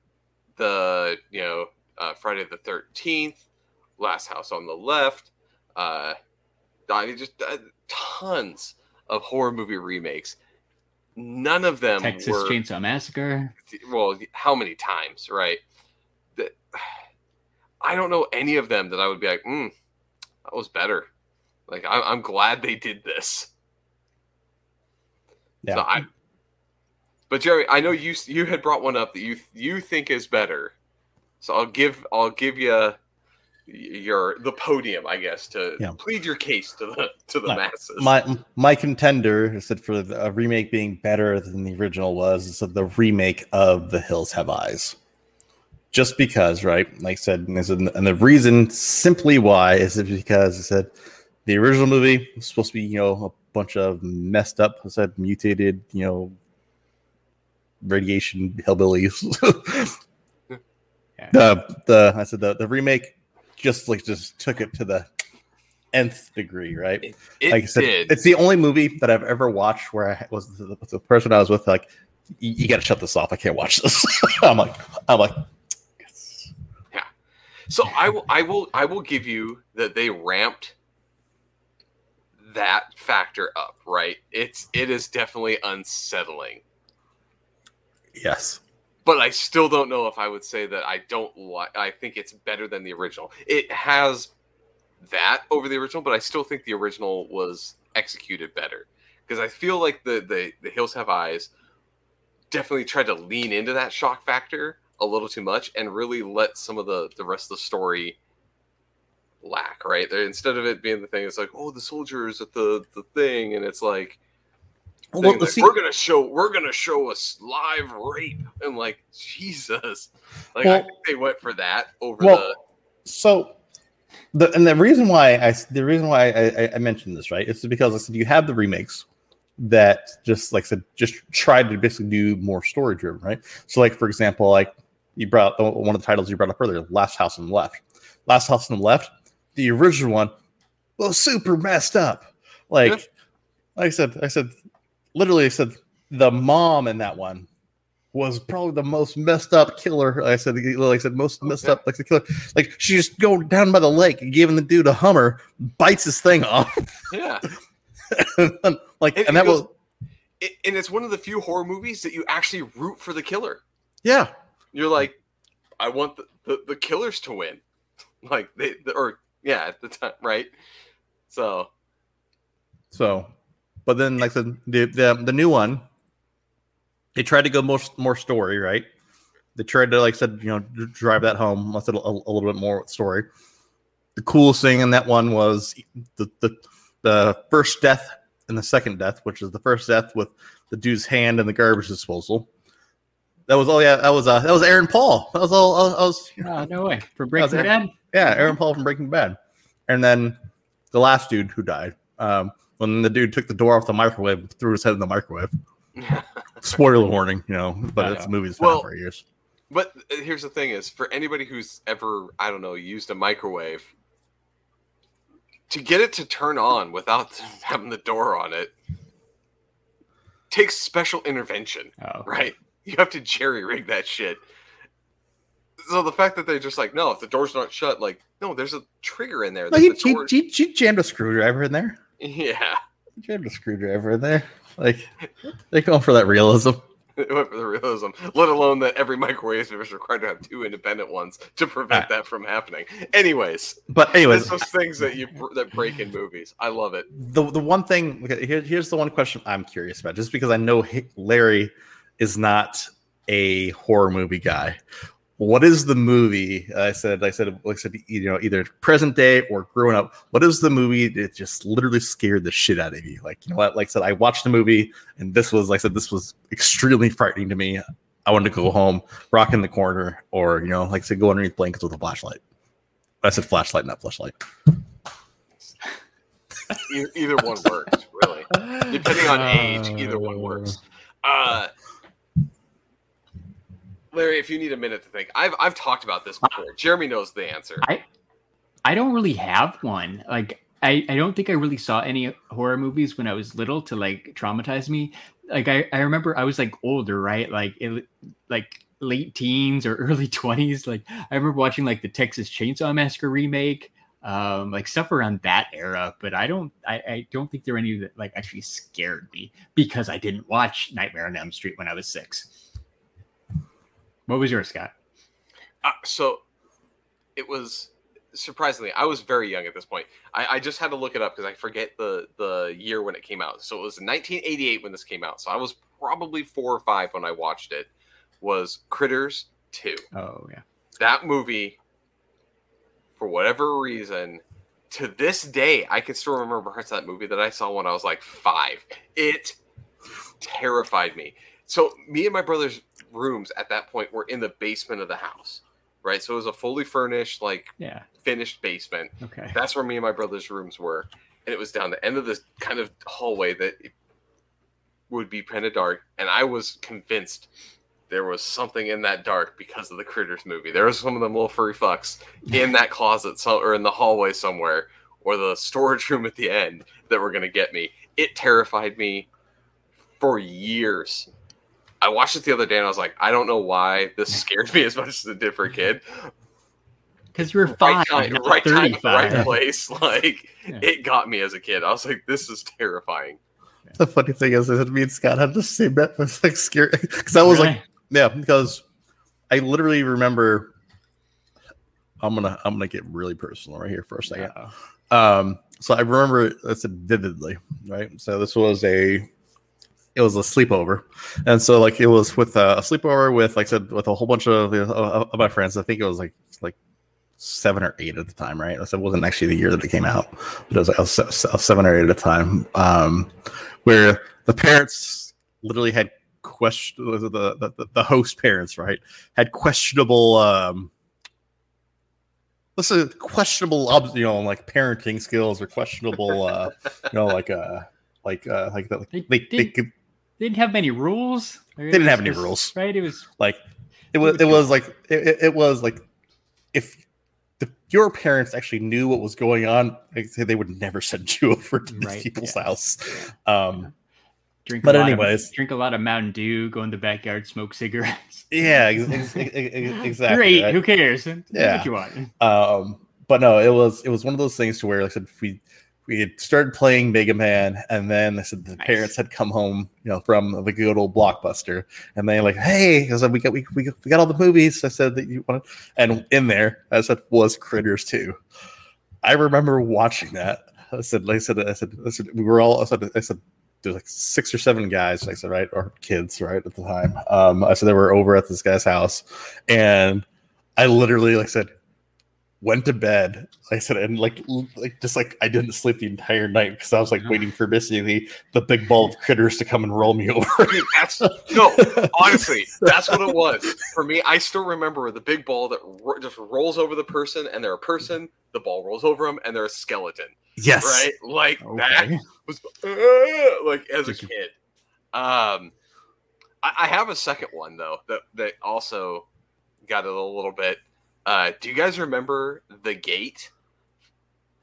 the you know uh, Friday the Thirteenth, Last House on the Left. Uh, I mean, just uh, tons of horror movie remakes. None of them Texas were Chainsaw Massacre. well. How many times, right? That I don't know any of them that I would be like, mm, that was better. Like I, I'm glad they did this. yeah So I, but Jerry, I know you you had brought one up that you you think is better. So I'll give I'll give you your the podium, I guess, to Yeah. plead your case to the to the No, masses. my my contender said for a remake being better than the original was is the remake of The Hills Have Eyes. Just because, right? Like I said, and, I said- and the reason simply why is it because I said the original movie was supposed to be, you know, a bunch of messed up, I said mutated, you know, radiation hillbillies. Yeah. The the I said the the remake just like just took it to the nth degree, right? It like I said, did. it's the only movie that I've ever watched where I was the, the person I was with like, you, you got to shut this off. I can't watch this. I'm like, I'm like, yes. So I will, I will, I will give you that they ramped that factor up. Right? It's it is definitely unsettling, yes, but I still don't know if I would say that I don't like. I think it's better than the original. It has that over the original, but I still think the original was executed better because I feel like the the the Hills Have Eyes definitely tried to lean into that shock factor a little too much and really let some of the the rest of the story lack right there instead of it being the thing it's like oh the soldiers at the the thing and it's like, well, like, see- we're gonna show we're gonna show us live rape and like jesus like i think they went for that over Well, so the and the reason why I the reason why I, I, I mentioned this right is because I said you have the remakes that just like I said just tried to basically do more story driven, right? So like for example, like you brought one of the titles you brought up earlier, Last House on the Left. Last House on the Left, the original one was super messed up. Like, Yeah. like I said, I said literally I said the mom in that one was probably the most messed up killer. Like I said, like I said, most oh, messed Okay. up like the killer. Like she just go down by the lake and giving the dude a Hummer, bites his thing off. yeah like, And and, that goes- was it, and it's one of the few horror movies that you actually root for the killer yeah, you're like i want the, the, the killers to win like they the, or yeah at the time right so So, but then like I said, the the, the new one, they tried to go more more story, right? They tried to like said, you know, drive that home. I said a, a little bit more with story. The coolest thing in that one was the the the first death and the second death, which is the first death with the dude's hand in the garbage disposal. That was oh yeah, that was uh that was Aaron Paul. That was all. I was Oh, no way. For was Breaking there. Bad? yeah, Aaron Paul from Breaking Bad. And then the last dude who died, um, when the dude took the door off the microwave, and threw his head in the microwave. Spoiler warning, you know, but it's a movie that's been Well- for years. but uh, here's the thing is for anybody who's ever i don't know used a microwave to get it to turn on without having the door on it takes special intervention Oh, right? You have to jerry rig that shit. So the fact that they're just like, no, if the door's not shut, like, no, there's a trigger in there. That he, the he, he, he jammed a screwdriver in there. Yeah, He jammed a screwdriver in there. Like they're going for that realism. it went for the realism. Let alone that every microwave is required to have two independent ones to prevent Ah. that from happening. Anyways, But anyways, those things that you that break in movies. I love it. the the one thing okay, here, here's the one question I'm curious about, just because I know Larry is not a horror movie guy. What is the movie? I said, I said, like I said, you know, either present day or growing up. What is the movie that just literally scared the shit out of you? Like, you know what? Like I said, I watched the movie, and this was, like I said, this was extremely frightening to me. I wanted to go home, rock in the corner, or you know, like I said, go underneath blankets with a flashlight. I said flashlight, not flashlight. Either one works, really. Depending on age, either one works. Uh, Larry, if you need a minute to think, I've I've talked about this before. Jeremy knows the answer. I I don't really have one. Like I, I don't think I really saw any horror movies when I was little to like traumatize me. Like I, I remember I was like older, right? Like it, like late teens or early 20s. Like I remember watching like the Texas Chainsaw Massacre remake, um, like stuff around that era. But I don't I, I don't think there were any that like actually scared me because I didn't watch Nightmare on Elm Street when I was six. What was yours, Scott? Uh, so it was surprisingly, I was very young at this point. I, I just had to look it up because I forget the the year when it came out. So it was 1988 when this came out. So I was probably four or five when I watched it. Was Critters two? Oh yeah. That movie, for whatever reason, to this day, I can still remember parts of that movie that I saw when I was like five. It terrified me. So me and my brother's rooms at that point were in the basement of the house, right? So it was a fully furnished, like Yeah. finished basement. Okay. That's where me and my brother's rooms were, and it was down the end of this kind of hallway that would be kind of dark, and I was convinced there was something in that dark because of the Critters movie. There was some of them little furry fucks in that closet so, or in the hallway somewhere or the storage room at the end that were going to get me. It terrified me for years. I watched it the other day and I was like, I don't know why this scared me as much as it did for a kid. Because you were Right five, time, right time, right place. Like Yeah. it got me as a kid. I was like, this is terrifying. The funny thing is that me and Scott had the same bet. It was like scary because I was like, yeah, because I literally remember. I'm gonna I'm gonna get really personal right here for a second. Uh-oh. Um, so I remember this vividly, right? So this was a it was a sleepover, and so like it was with uh, a sleepover with like I said with a whole bunch of, uh, of my friends. I think it was like like seven or eight at the time, right? So it wasn't actually the year that it came out, but it was like a se- se- seven or eight at a time. Um, where the parents literally had question the, the the host parents, right, had questionable um let's say questionable you know like parenting skills or questionable uh you know like uh like uh like that like They- they, they, they- didn't have many rules. They didn't have any rules. right? It was like it was it was like it, it- was like if the, your parents actually knew what was going on they would never send you over to these Right, people's yeah. house um drink. But anyways. of, drink a lot of Mountain Dew, go in the backyard, smoke cigarettes. yeah ex- ex- ex- ex- exactly Great. right? Who cares? Yeah. what you want. Um, but no, it was it was one of those things to where, like I said, we we had started playing Mega Man, and then I said the Nice. parents had come home, you know, from the good old blockbuster, and they like, hey, I said we got we, we, got- we got all the movies. I said that you want, and in there, I said was Critters too. I remember watching that. I said, like I said, I said, I said we were all. I said, I said there's like six or seven guys. I said, right, or kids, right at the time. Um, I said they were over at this guy's house, and I literally like said went to bed. Like I said, and like like just like I didn't sleep the entire night because I was like waiting for basically the big ball of critters to come and roll me over. That's no, honestly, that's what it was for me. I still remember the big ball that ro- just rolls over the person, and they're a person. The ball rolls over them, and they're a skeleton. yes, Right, like that was uh, like as a kid. Um, I, I have a second one though that that also got it a little bit. Uh, do you guys remember the Gate?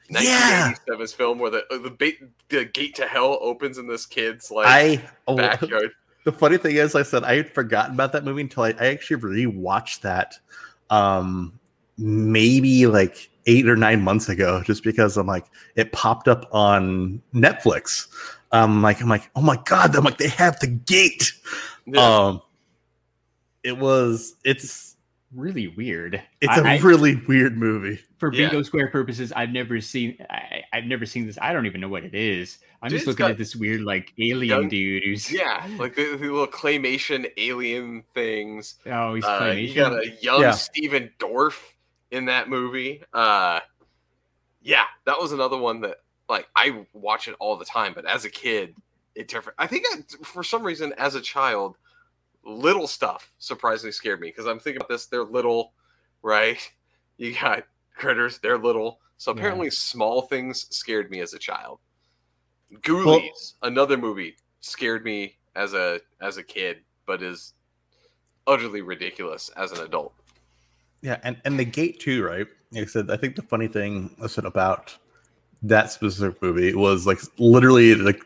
Yeah. 1987's film where the uh, the, bait, the gate to hell opens in this kid's like I oh, backyard. the funny thing is, I said I had forgotten about that movie until I, I actually rewatched that, um, maybe like eight or nine months ago, just because I'm like it popped up on Netflix. Um, like I'm like, oh my god, I'm like they have the gate. Yeah. Um, it was it's Really weird. it's a a really weird movie. for Yeah. bingo square purposes, I've never seen. I, I've never seen this. I don't even know what it is. I'm Dude, just looking got at this weird like alien young- dude who's Yeah, like the, the little claymation alien things. oh he's Uh, claymation. you got a young Yeah. Stephen Dorff in that movie. Uh, yeah, that was another one that like I watch it all the time, but as a kid, it different. I think I, for some reason, as a child, little stuff surprisingly scared me because I'm thinking about this. They're little, right? You got critters. They're little. So Yeah. apparently, small things scared me as a child. Ghoulies, another movie, scared me as a as a kid, but is utterly ridiculous as an adult. Yeah, and and the gate too, right? Like I said, I think the funny thing I said about that specific movie was like literally like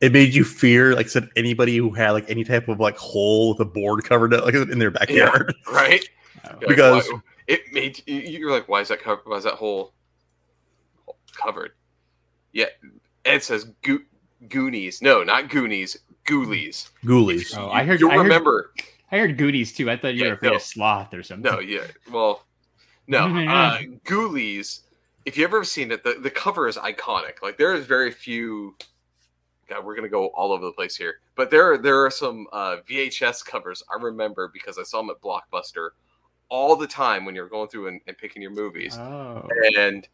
it made you fear, like said, anybody who had like any type of like hole with a board covered up like in their backyard. Right? You're like, Because- why- it made you- you're like, why is that covered? Why is that hole covered? Yeah, Ed says Go- Goonies. No, not Goonies. Ghoulies. Ghoulies. Oh, I heard- You'll I heard- remember. I heard Goonies too. I thought you Yeah, were afraid no. of sloth or something. No, yeah. Well, no. Uh, Ghoulies. If you ever seen it, the, the cover is iconic. Like there is very few. God, we're gonna go all over the place here. But there, there are some uh, VHS covers I remember because I saw them at Blockbuster all the time when you're going through and, and picking your movies. Oh, And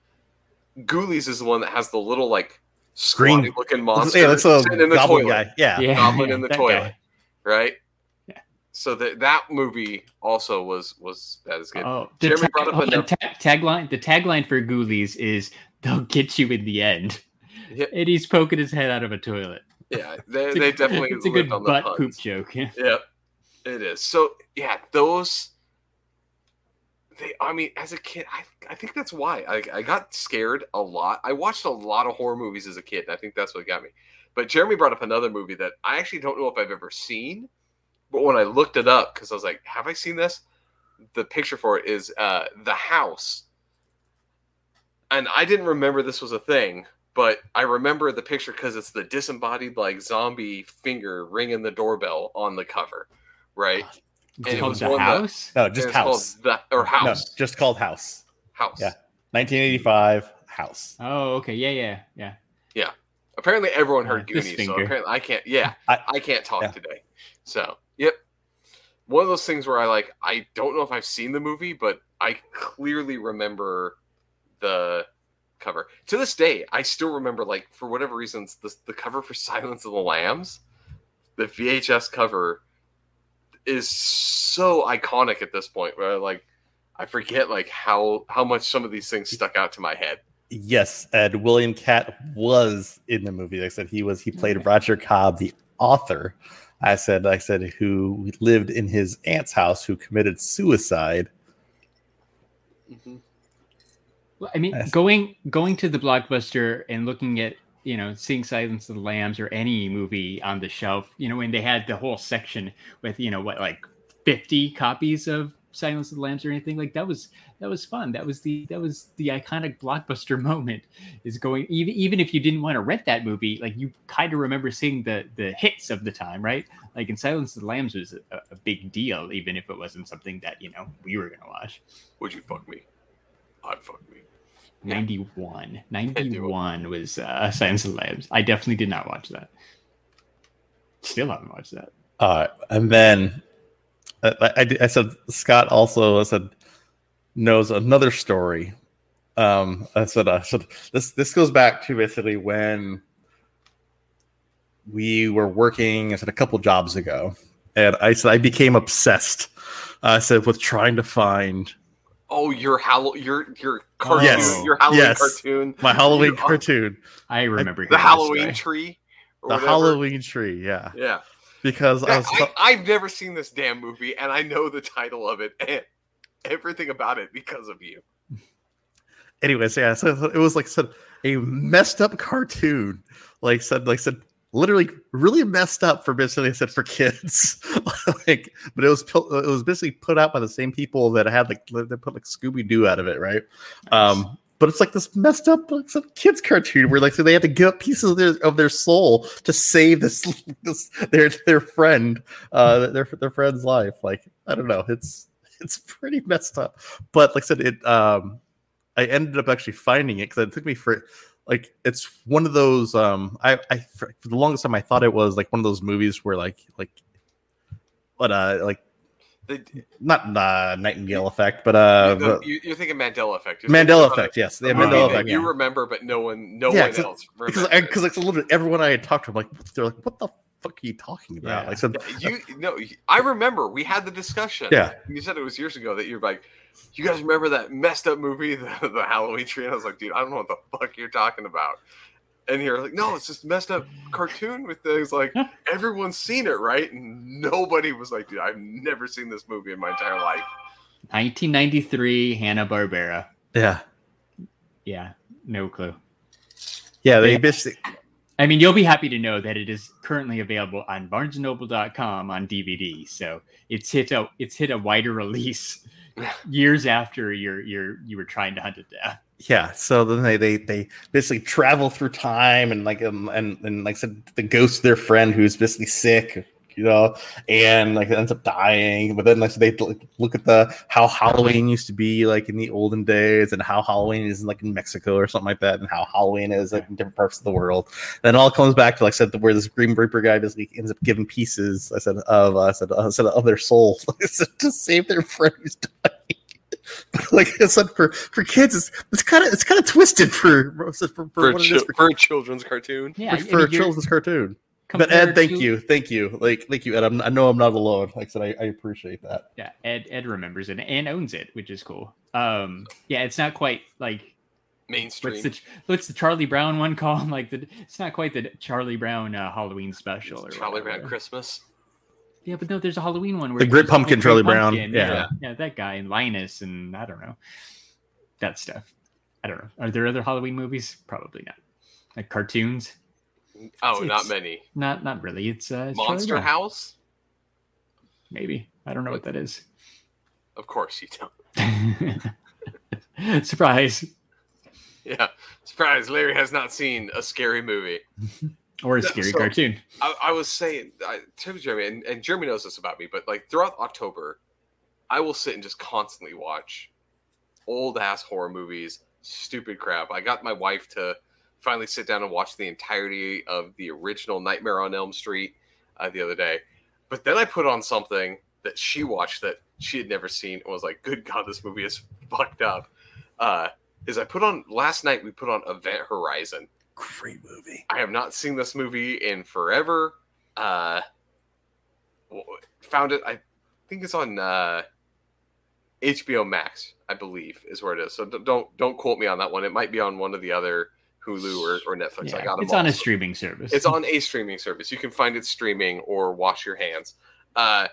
Ghoulies is the one that has the little like Green- scrawny looking monster yeah, that's a sitting in the goblin toilet, guy. Yeah. yeah, Goblin in the toilet. guy. right? Yeah. So that that movie also was was that is good. Oh, the, Jeremy tag- brought up hold on, ta- tagline. The tagline for Ghoulies is "They'll get you in the end," Yeah. and he's poking his head out of a toilet. Yeah, they, It's a- definitely it's a good on the butt poop joke. Yeah. Yep, it is. So yeah, those. They, I mean, as a kid, I, I think that's why I, I got scared a lot. I watched a lot of horror movies as a kid, and I think that's what got me. But Jeremy brought up another movie that I actually don't know if I've ever seen, but when I looked it up, because I was like, "Have I seen this?" The picture for it is uh, The House, and I didn't remember this was a thing, but I remember the picture because it's the disembodied like zombie finger ringing the doorbell on the cover, right? It's And it called was the one that- house. No, just called House. the or No, House, just called House. House. Yeah. 1985 House. Oh, okay. Yeah, yeah, yeah. Yeah. Apparently, everyone heard this Goonies, so apparently I can't. Yeah, I- I, can't talk yeah. today. So, yep. One of those things where I like. I don't know if I've seen the movie, but I clearly remember the cover. To this day, I still remember like for whatever reasons the the cover for Silence of the Lambs, the VHS cover is so iconic at this point. Where like I forget like how how much some of these things stuck out to my head. Yes, and William Katt was in the movie. Like I said he was he played Roger Cobb, the author. I said I said who lived in his aunt's house who committed suicide. Well, I mean, Yes. going going to the blockbuster and looking at you know seeing Silence of the Lambs or any movie on the shelf, you know, when they had the whole section with you know what like fifty copies of Silence of the Lambs or anything like that was that was fun. That was the that was the iconic blockbuster moment. Is going even even if you didn't want to rent that movie, like you kind of remember seeing the the hits of the time, right? Like in Silence of the Lambs was a, a big deal, even if it wasn't something that you know we were gonna watch. Would you fuck me? I'd fuck me. Yeah. 91 91 was uh Silence of the Lambs i definitely did not watch that still haven't watched that Uh, and then uh, I, I, I said Scott also said knows another story. Um, I said, I said this this goes back to basically when we were working. I said a couple jobs ago, and I said I became obsessed. I said with trying to find Oh, your Hall- your your cartoon, Yes. your Halloween Yes. cartoon, my Halloween You- cartoon, i remember the Halloween story. tree, the whatever. Halloween tree. Yeah, Yeah, because I Yeah, was I, I've never seen this damn movie, and I know the title of it and everything about it because of you. anyways, yeah, so it was like said a messed up cartoon, like said, like said, literally really messed up for basically said for kids, like, but it was it was basically put out by the same people that had like they put like Scooby Doo out of it, right? Um, but it's like this messed up like some kids cartoon where like so they had to give up pieces of their of their soul to save this this their their friend uh their their friend's life. Like I don't know, it's it's pretty messed up. But like I said, it um I ended up actually finding it because it took me for like it's one of those um I I for, the longest time I thought it was like one of those movies where like like what uh like not uh Nightingale effect but uh but- you're thinking Mandela effect. You're Mandela effect yes the Mandela effect You yeah. remember, but no one, no Yeah, one else because because like bit everyone I had talked to I'm like they're like what the fuck are you talking about Yeah. like so you no, I remember we had the discussion. Yeah. you said it was years ago that you're like, you guys remember that messed up movie, the, the Halloween tree? And I was like, dude, I don't know what the fuck you're talking about. And you're like, no, it's just messed up cartoon with things like everyone's seen it, right? And nobody was like, dude, I've never seen this movie in my entire life. 1993 hanna barbera yeah yeah no clue yeah they Yeah. basically i mean you'll be happy to know that it is currently available on barnesandnoble.com on dvd so it's hit a it's hit a wider release years after you're you're you were trying to hunt it down. Yeah so then they they they basically travel through time and like um, and and like I said the ghost of their friend who's basically sick you know and like it ends up dying but then like they like, look at the how halloween used to be like in the olden days and how halloween is like in mexico or something like that and how halloween is like in different parts of the world then it all comes back to like I said where this green reaper guy basically ends up giving pieces i said of uh, i said i said of their soul to save their friend who's dying but like I said, for for kids, it's it's kind of it's kind of twisted for for, for, For, what it chi- is for, for a children's cartoon. yeah for, I for mean, a children's cartoon. But Ed, thank to- you, thank you, like thank you, Ed. I'm, I know I'm not alone. Like I said, I, I appreciate that. yeah ed ed remembers it and owns it which is cool um yeah it's not quite like mainstream. What's the what's the Charlie Brown one called? Like the it's not quite the Charlie Brown uh, Halloween special or Charlie whatever. Brown Christmas. Yeah, but no, there's a Halloween one where The it Great Pumpkin, Charlie Great Brown, Pumpkin, yeah. yeah, yeah, that guy and Linus and I don't know that stuff. I don't know. Are there other Halloween movies? Probably not. Like cartoons? Oh, not It's- many. Not not really. It's uh, it's Monster House? Maybe I don't know what that is. Of course you don't. Surprise Yeah. Surprise, Larry has not seen a scary movie. or a scary so- cartoon. I, I was saying I, to Jeremy, and, and Jeremy knows this about me, but like throughout October, I will sit and just constantly watch old ass horror movies, stupid crap. I got my wife to finally sit down and watch the entirety of the original Nightmare on Elm Street uh, the other day. But then I put on something that she watched that she had never seen and was like, "Good God, this movie is fucked up." Uh, is I put on last night? We put on Event Horizon. Great movie. I have not seen this movie in forever. Uh, found it. I think it's on uh, HBO Max. I believe is where it is. So don't don't quote me on that one. It might be on one of the other Hulu or, or Netflix. I Yeah, got 'em it's all. on a streaming service. It's on a streaming service. You can find it streaming or wash your hands. Uh,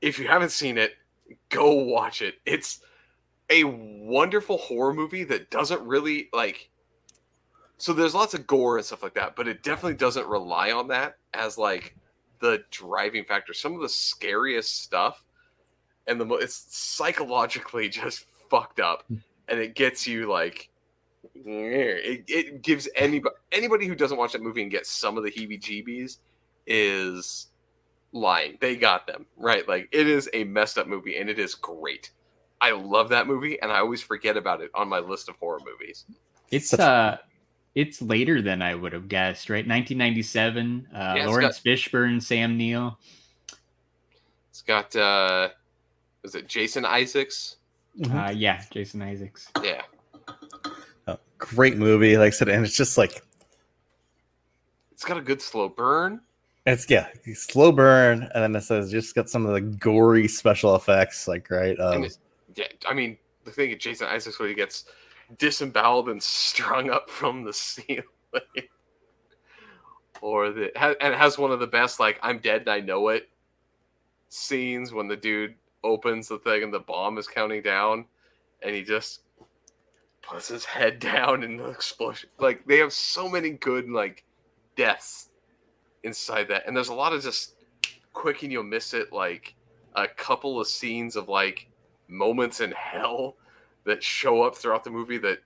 if you haven't seen it, go watch it. It's a wonderful horror movie that doesn't really like. So there's lots of gore and stuff like that, but it definitely doesn't rely on that as like the driving factor. Some of the scariest stuff, and the mo- it's psychologically just fucked up, and it gets you like it, it gives anybody anybody who doesn't watch that movie and gets some of the heebie-jeebies is lying. They got them right. Like it is a messed up movie, and it is great. I love that movie, and I always forget about it on my list of horror movies. It's Such- uh it's later than I would have guessed, right? 1997. Uh, it's Laurence Fishburne, Sam Neill. It's got uh, is it Jason Isaacs? Uh, yeah, Jason Isaacs. Yeah, great movie, like I said, and it's just like it's got a good slow burn. it's yeah, slow burn, and then it says just got some of the gory special effects, like right. Um, yeah, I mean the thing of Jason Isaacs when he gets disemboweled and strung up from the ceiling, or the and it has one of the best like "I'm dead and I know it" scenes when the dude opens the thing and the bomb is counting down, and he just puts his head down in the explosion. Like they have so many good like deaths inside that, and there's a lot of just quick and you'll miss it like a couple of scenes of like moments in hell that show up throughout the movie that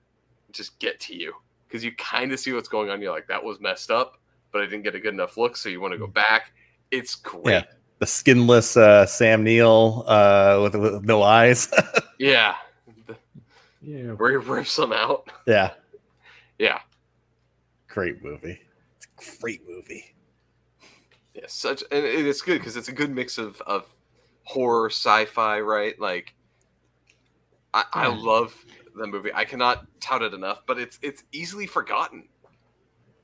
just get to you because you kind of see what's going on. You're like, that was messed up, but I didn't get a good enough look, so you want to go back. It's great. Yeah. the skinless uh, Sam Neill uh, with, with no eyes. Yeah. The- Yeah. Where he rips them out. yeah, Yeah. great movie. It's a great movie. Yeah. Such and it's good because it's a good mix of of horror, sci-fi, right? Like I, I love the movie. I cannot tout it enough, but it's it's easily forgotten.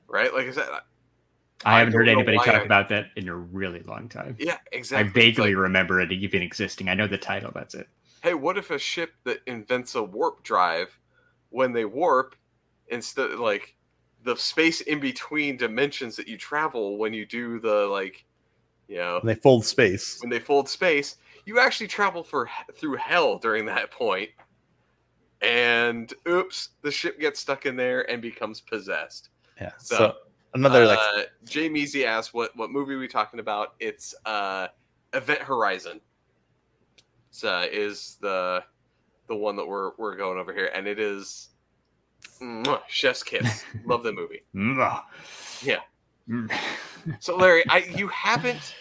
Right? Like I said, I- I haven't don't heard anybody talk I- about that in a really long time. yeah, exactly. I vaguely like, remember it even existing. I know the title. That's it. Hey, what if a ship that invents a warp drive, when they warp, instead like the space in between dimensions that you travel when you do the like, you know, And they fold space. when they fold space, you actually travel for through hell during that. And oops, the ship gets stuck in there and becomes possessed. Yeah. So, So, another like uh, Jay Measy asked what what movie are we talking about? It's uh, Event Horizon. Uh, is the the one that we're we're going over here, and it is mwah, Chef's Kiss. Love the movie. Yeah. Mm. So Larry, I you haven't.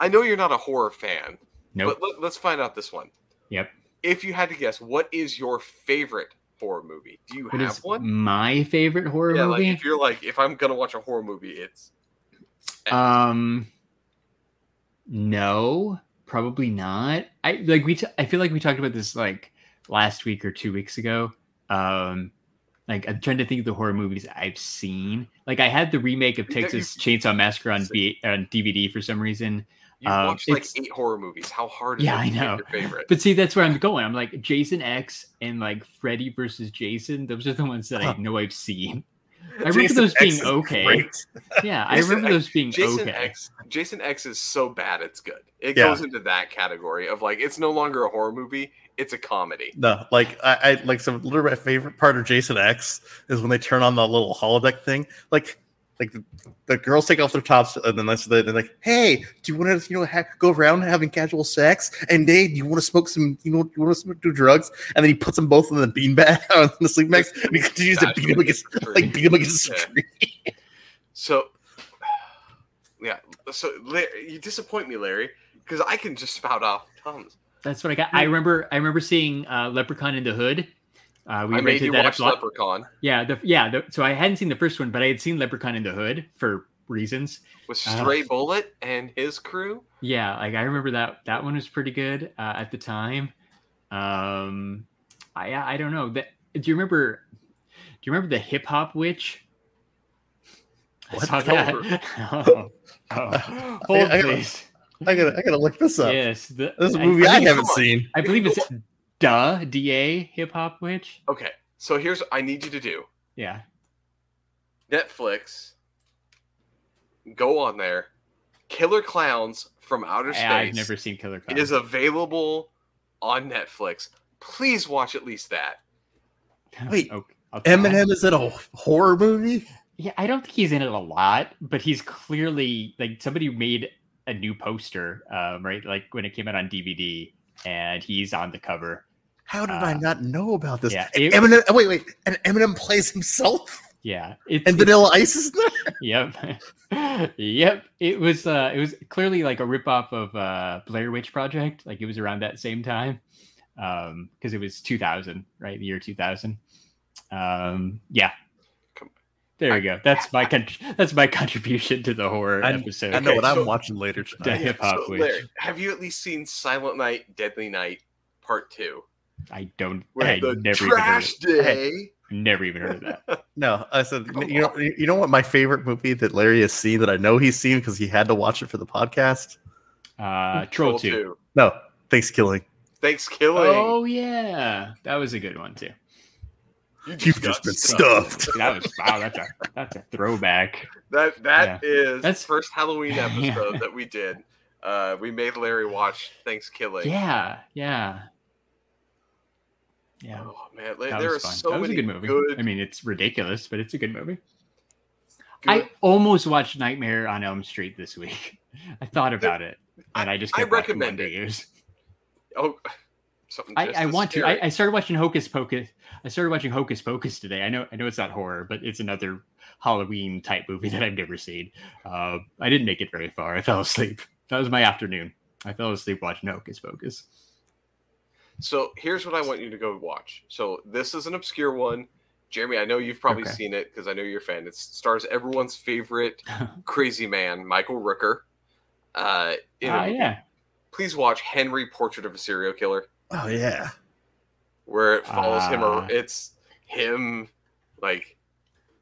I know you're not a horror fan, nope. but let, let's find out this one. Yep. If you had to guess, what is your favorite horror movie? Do you What have is one? my favorite horror Yeah, like movie? if you're like, if I'm gonna watch a horror movie, it's Um, no, probably not. I like we. T- I feel like we talked about this like last week or two weeks ago. Um, like I'm trying to think of the horror movies I've seen. Like I had the remake of Texas Chainsaw Massacre on B- on DVD for some reason. You've Um, watched like eight horror movies. How hard is Yeah, I know. your favorite? But see, that's where I'm going. I'm like Jason X and like Freddy versus Jason. Those are the ones that I know I've seen. I remember Jason those X being is okay. Yeah, I remember X- those being Jason okay. X Jason X is so bad it's good. It Yeah. goes into that category of like it's no longer a horror movie, it's a comedy. No, like I, I like some literally my favorite part of Jason X is when they turn on the little holodeck thing. Like, like the, the girls take off their tops and then that's the, they're like, "Hey, do you want to you know ha- go around having casual sex?" And they, do you want to smoke some? You know, you want to smoke do drugs? And then he puts them both in the beanbag on the sleep bags and he continues to beat him against true. like beat him against the Yeah. tree. So yeah, so La- you disappoint me, Larry, because I can just spout off tons. That's what I got. I remember. I remember seeing uh, Leprechaun in the Hood. Uh, we I made rented you that watch up. lot- Leprechaun Yeah, the, yeah. The, so I hadn't seen the first one, but I had seen Leprechaun in the Hood for reasons. with Ah. Stray Bullet and his crew. Yeah, like I remember that that one was pretty good uh, at the time. Um, I I don't know. That do you remember? Do you remember the Hip Hop Witch? I What? that. oh, oh. Hold I- I- please. I gotta I gotta look this up. Yes, the, This is a movie I, believe- haven't seen. I believe it's Duh Da Hip Hop Witch. Okay, so here's what I need you to do. Yeah. Netflix, go on there. Killer Clowns from Outer Space I, I've never seen Killer Clowns. is available on Netflix. Please watch at least that. Wait, Okay, Eminem is in a horror movie. Yeah, I don't think he's in it a lot, but he's clearly like somebody made a new poster, um, right? Like when it came out on DVD, and he's on the cover. How did I Uh, not know about this? yeah, And it- Eminem. oh, Wait, wait. And Eminem plays himself, Yeah, it's, and it's- Vanilla Ice is there. Yep, yep. It was uh, it was clearly like a ripoff of uh, Blair Witch Project. Like it was around that same time, um, because it was 2000, right? The year 2000. Um, yeah. There we go. That's my con- that's my contribution to the horror I- episode. I know what Okay, I'm watching later The tonight. hip hop So, witch. Larry, have you at least seen Silent Night, Deadly Night Part Two? I don't. Where I the never even heard trash of, day. never even heard of that. No, I said Come you know you know what my favorite movie that Larry has seen that I know he's seen because he had to watch it for the podcast. Uh, Troll Two. No, Thanksgiving. Thanksgiving. Oh yeah, that was a good one too. you You've got just been stuffed. stuffed. That was wow. That's a that's a throwback. That that is That's- first Halloween Yeah. episode that we did. Uh, we made Larry watch Thanksgiving. Yeah, yeah, yeah. Oh man, that there are was fun. so that was a good movie. good. I mean, it's ridiculous, but it's a good movie. good- I almost watched Nightmare on Elm Street this week. I thought about it, and I just I kept watching recommend it. Years. oh, something. I, I want to. I, I started watching Hocus Pocus. I started watching Hocus Pocus today. I know. I know it's not horror, but it's another Halloween type movie that I've never seen. Uh, I didn't make it very far. I fell asleep. That was my afternoon. I fell asleep watching Hocus Pocus. So here's what I want you to go watch. So this is an obscure one. Jeremy, I know you've probably Okay. seen it because I know you're a fan. It stars everyone's favorite crazy man, Michael Rooker. Uh, in a Ah, yeah. Please watch Henry Portrait of a Serial Killer, Oh yeah. where it follows him. Ah. ar- It's him, like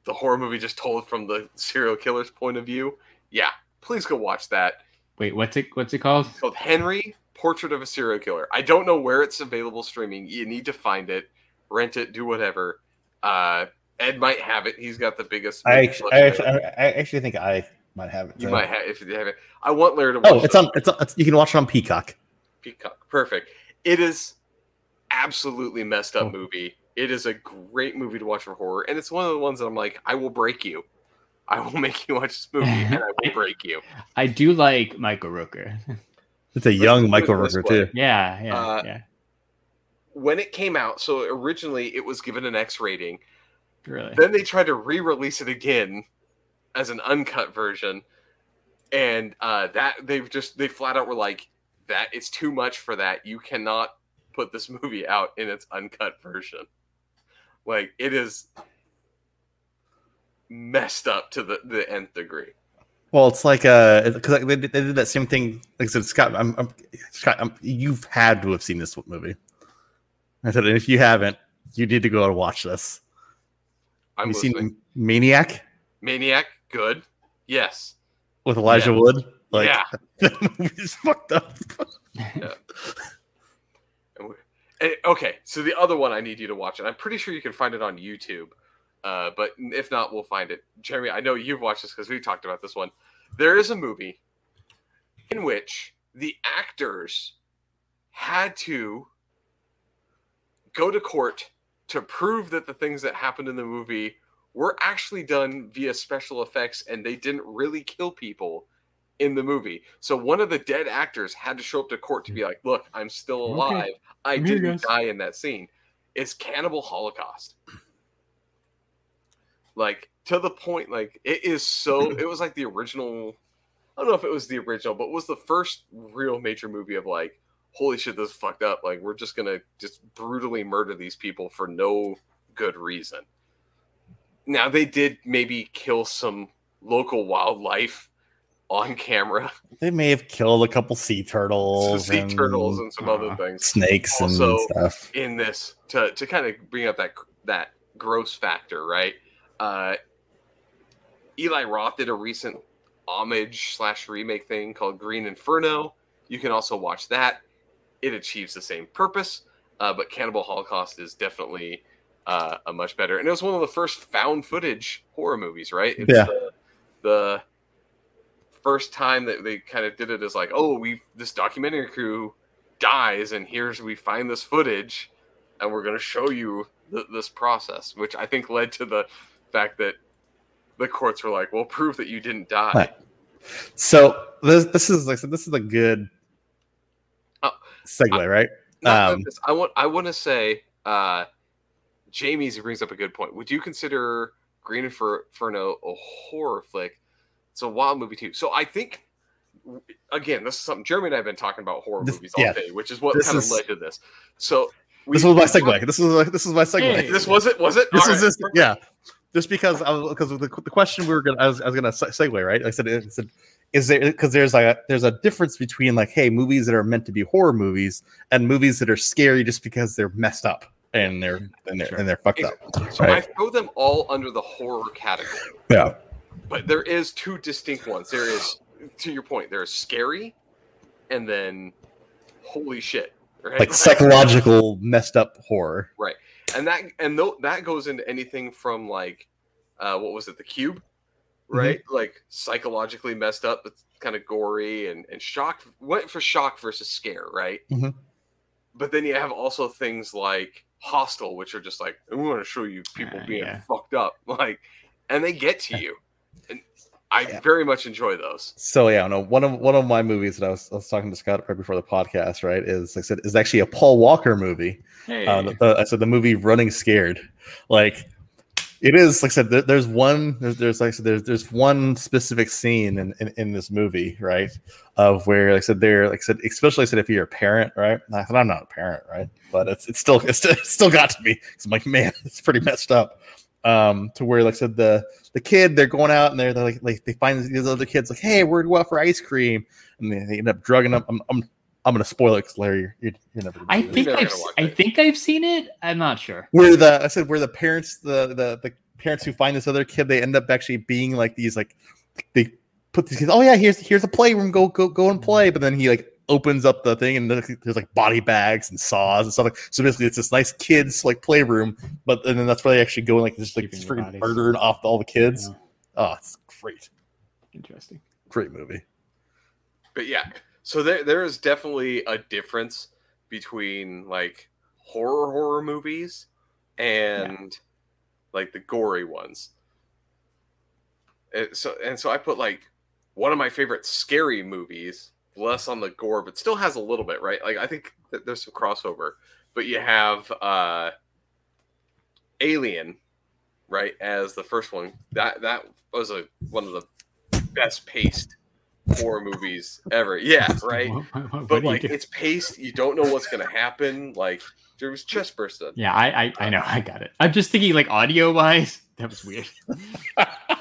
the horror movie just told from the serial killer's point of view. Yeah, please go watch that. Wait, what's it? What's it called? It's called Henry Portrait of a Serial Killer. I don't know where it's available streaming. You need to find it, rent it, do whatever. Uh, Ed might have it. He's got the biggest. I actually, I actually. I actually think I might have it. you might have if you have it. I want Larry to watch. Oh, it's on. It's, on, it's you can watch it on Peacock. Peacock. Perfect. It is absolutely messed up Oh. movie. It is a great movie to watch for horror, and it's one of the ones that I'm like, I will break you. I will make you watch this movie, and I will break you. I do like Michael Rooker. It's a young Michael this Rooker too. yeah, yeah, Uh, yeah. When it came out, so originally it was given an X rating. Really. Then they tried to re-release it again as an uncut version, and uh, that they've just they flat out were like, "That it's too much for that. You cannot put this movie out in its uncut version. Like it is messed up to the the nth degree." Well, it's like uh, because they, did- they did that same thing. Like I said, Scott, I'm, I'm Scott, I'm, you've had to have seen this movie. I said, and if you haven't, you need to go and watch this. I'm Have you listening. seen Maniac Maniac, good. Yes, with Elijah Yeah. Wood? Like Yeah. that movie's fucked up. We- and- okay, so the other one I need you to watch, and I'm pretty sure you can find it on YouTube. Uh, but if not, we'll find it. Jeremy, I know you've watched this because we talked about this one. There is a movie in which the actors had to go to court to prove that the things that happened in the movie were actually done via special effects and they didn't really kill people in the movie. So one of the dead actors had to show up to court to be like, "Look, I'm still alive. I I'm didn't die in that scene." It's Cannibal Holocaust. Like to the point, like it is so. It was like the original. I don't know if it was the original, but it was the first real major movie of like, holy shit, this is fucked up. Like we're just gonna just brutally murder these people for no good reason. Now they did maybe kill some local wildlife on camera, They may have killed a couple sea turtles, sea and turtles and some other uh, things snakes Also- and stuff. in this to to kind of bring up that that gross factor, right? Uh, Eli Roth did a recent homage slash remake thing called Green Inferno. You can also watch that. It achieves the same purpose, uh, but Cannibal Holocaust is definitely uh, a much better. And it was one of the first found footage horror movies, right? It's Yeah. The, the first time that they kind of did it is like, oh, we this documentary crew dies, and here's we find this footage, and we're going to show you th- this process, which I think led to the fact that the courts were like, well, prove that you didn't die. Right. So this this is like so this is a good Oh, segue, right? Not Um, this- I want I want to say, uh, Jamie's brings up a good point. Would you consider Green Infer- Inferno a horror flick? It's a wild movie too. So I think, again, this is something Jeremy and I have been talking about horror This- movies all yeah. day, which is what This kind of led to this. So we, this was my segue. This was this was my segue. Hey. This was it. Was it? this All was right. just yeah just because I was because the, the question we were gonna I was, I was gonna segue right I said I said is there because there's like a, there's a difference between like hey movies that are meant to be horror movies and movies that are scary just because they're messed up and they're and they're, Sure. and they're fucked up So I throw them all under the horror category. yeah but there is two distinct ones. There is, to your point, there's scary, and then holy shit, right? like psychological messed up horror and that and tho- that goes into anything from like, uh, what was it, the cube, right? Like psychologically messed up, but kind of gory and and shock. Went for shock versus scare, right? Mhm. But then you have also things like Hostel, which are just like, we want to show you people Uh, being yeah. fucked up, like, and they get to you. I Yeah. very much enjoy those. so yeah no one of one of my movies that I was, I was talking to Scott right before the podcast right is like I said is actually a Paul Walker movie Hey, uh, the, the- I said the movie Running Scared. Like it is like I said, there, there's one there's, there's like I said, there's there's one specific scene in, in, in this movie, right? Of where like I said there, like I said, especially I said if you're a parent, right? I said I'm not a parent, right? But it's it's still it's, still- it's still got to me. I'm like, man, it's pretty messed up. Um, to where like I said the the kid they're going out and they're, they're like like they find these other kids like, hey, we're going out for ice cream, and they, they end up drugging them. I'm I'm I'm gonna spoil it because Larry, you're, you're, you're never. gonna I it think never I've I it. think I've seen it. I'm not sure. where the I said where the parents the the the parents who find this other kid they end up actually being like these like they put these kids oh yeah here's here's a playroom go go go and play but then he like opens up the thing and there's, there's like body bags and saws and stuff like so basically it's this nice kids like playroom but and then that's where they actually go and like just like just freaking murdering off all the kids. Yeah. oh it's great. Interesting. great movie. But yeah so there there is definitely a difference between like horror horror movies and like the gory ones. And so and so i put like one of my favorite scary movies less on the gore but still has a little bit right? Like i think that there's some crossover but you have uh alien right as the first one. That that was a one of the best paced horror movies ever. Yeah right? What- what- what but like it's paced you don't know what's gonna happen like there was chest bursting yeah, I, I I know I got it. I'm just thinking like audio wise, that was weird.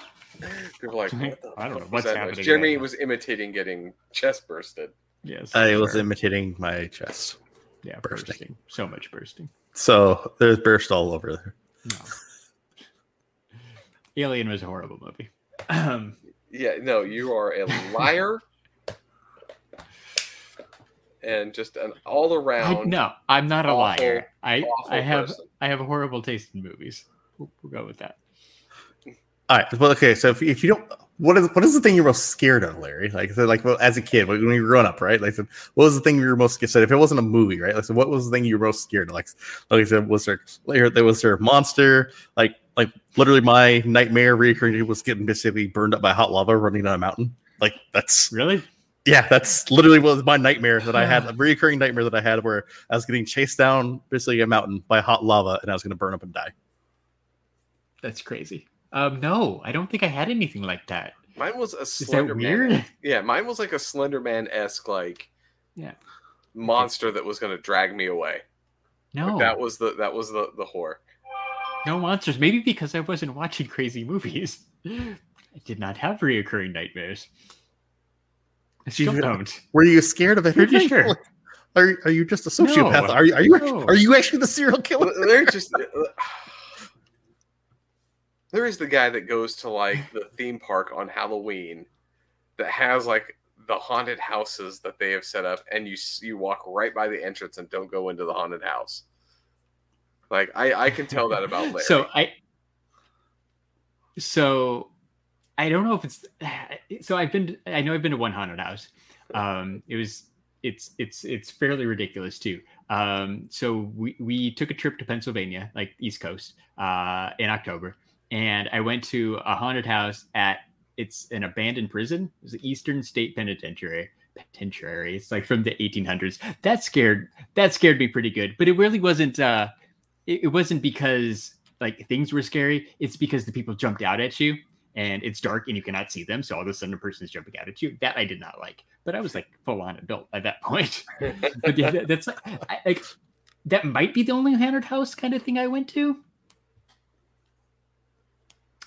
people are like what the I don't know fuck what's that noise?" happening jeremy right was imitating getting chest bursted Yes, I was imitating my chest yeah bursting. bursting. So much bursting. so there's burst all over there No. Alien was a horrible movie. Um, yeah no you are a liar and just an all I, around. no, I'm not a liar. I I have person. I have a horrible taste in movies. We'll, we'll go with that. All right. Well, okay. So if, if you don't, what is what is the thing you're most scared of, Larry? Like, so like well, as a kid, when you were growing up, right? Like, so what was the thing you were most scared? Of? If it wasn't a movie, right? Like, so what was the thing you were most scared of? Like, like I said, was there there was there a monster? Like, like literally, my nightmare recurring was getting basically burned up by hot lava running down a mountain. Like, that's Really? yeah, that's literally was my nightmare that I had, a recurring nightmare that I had where I was getting chased down basically a mountain by hot lava and I was going to burn up and die. That's crazy. Um, no, I don't think I had anything like that. Mine was a Is that Slender weird? Man. Yeah, mine was like a Slender Man esque like Yeah. monster that was going to drag me away. No, Like, that was the that was the the horror. no monsters. Maybe because I wasn't watching crazy movies. I did not have reoccurring nightmares. I still You- don't. Were you scared of Pretty anything? sure. Are, are you just a sociopath? No. Are you are you No. are you actually the serial killer? They're just there is the guy that goes to like the theme park on Halloween that has like the haunted houses that they have set up, and you you walk right by the entrance and don't go into the haunted house. Like I I can tell that about Larry. So I. So, I don't know if it's. So I've been. I know I've been to one haunted house. Um, it was. It's it's it's fairly ridiculous too. Um, so we we took a trip to Pennsylvania, like East Coast, uh, in October, and I went to a haunted house at. It's an abandoned prison. It's the Eastern State Penitentiary. Penitentiary. It's like from the 1800s. That scared. That scared me pretty good. But it really wasn't. Uh, it, it wasn't because like things were scary. It's because the people jumped out at you and it's dark and you cannot see them. So all of a sudden a person is jumping out at you. That I did not like. But I was like full on adult at that point. but yeah, that, that's like, I, like that might be the only haunted house kind of thing I went to.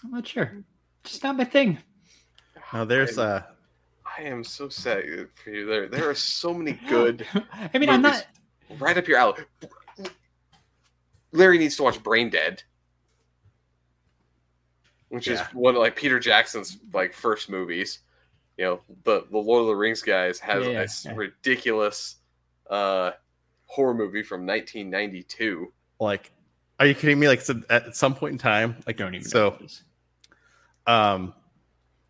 I'm not sure. Just not my thing. Now there's I, uh I am so sad for you. There there are so many good I mean, I'm not. right up your alley. Larry needs to watch Braindead, which Yeah. is one of like Peter Jackson's like first movies. You know, the the Lord of the Rings guys has Yeah, yeah, this yeah. ridiculous uh horror movie from 1992. like are you kidding me? Like so at some point in time, like Don't even so what it is. Um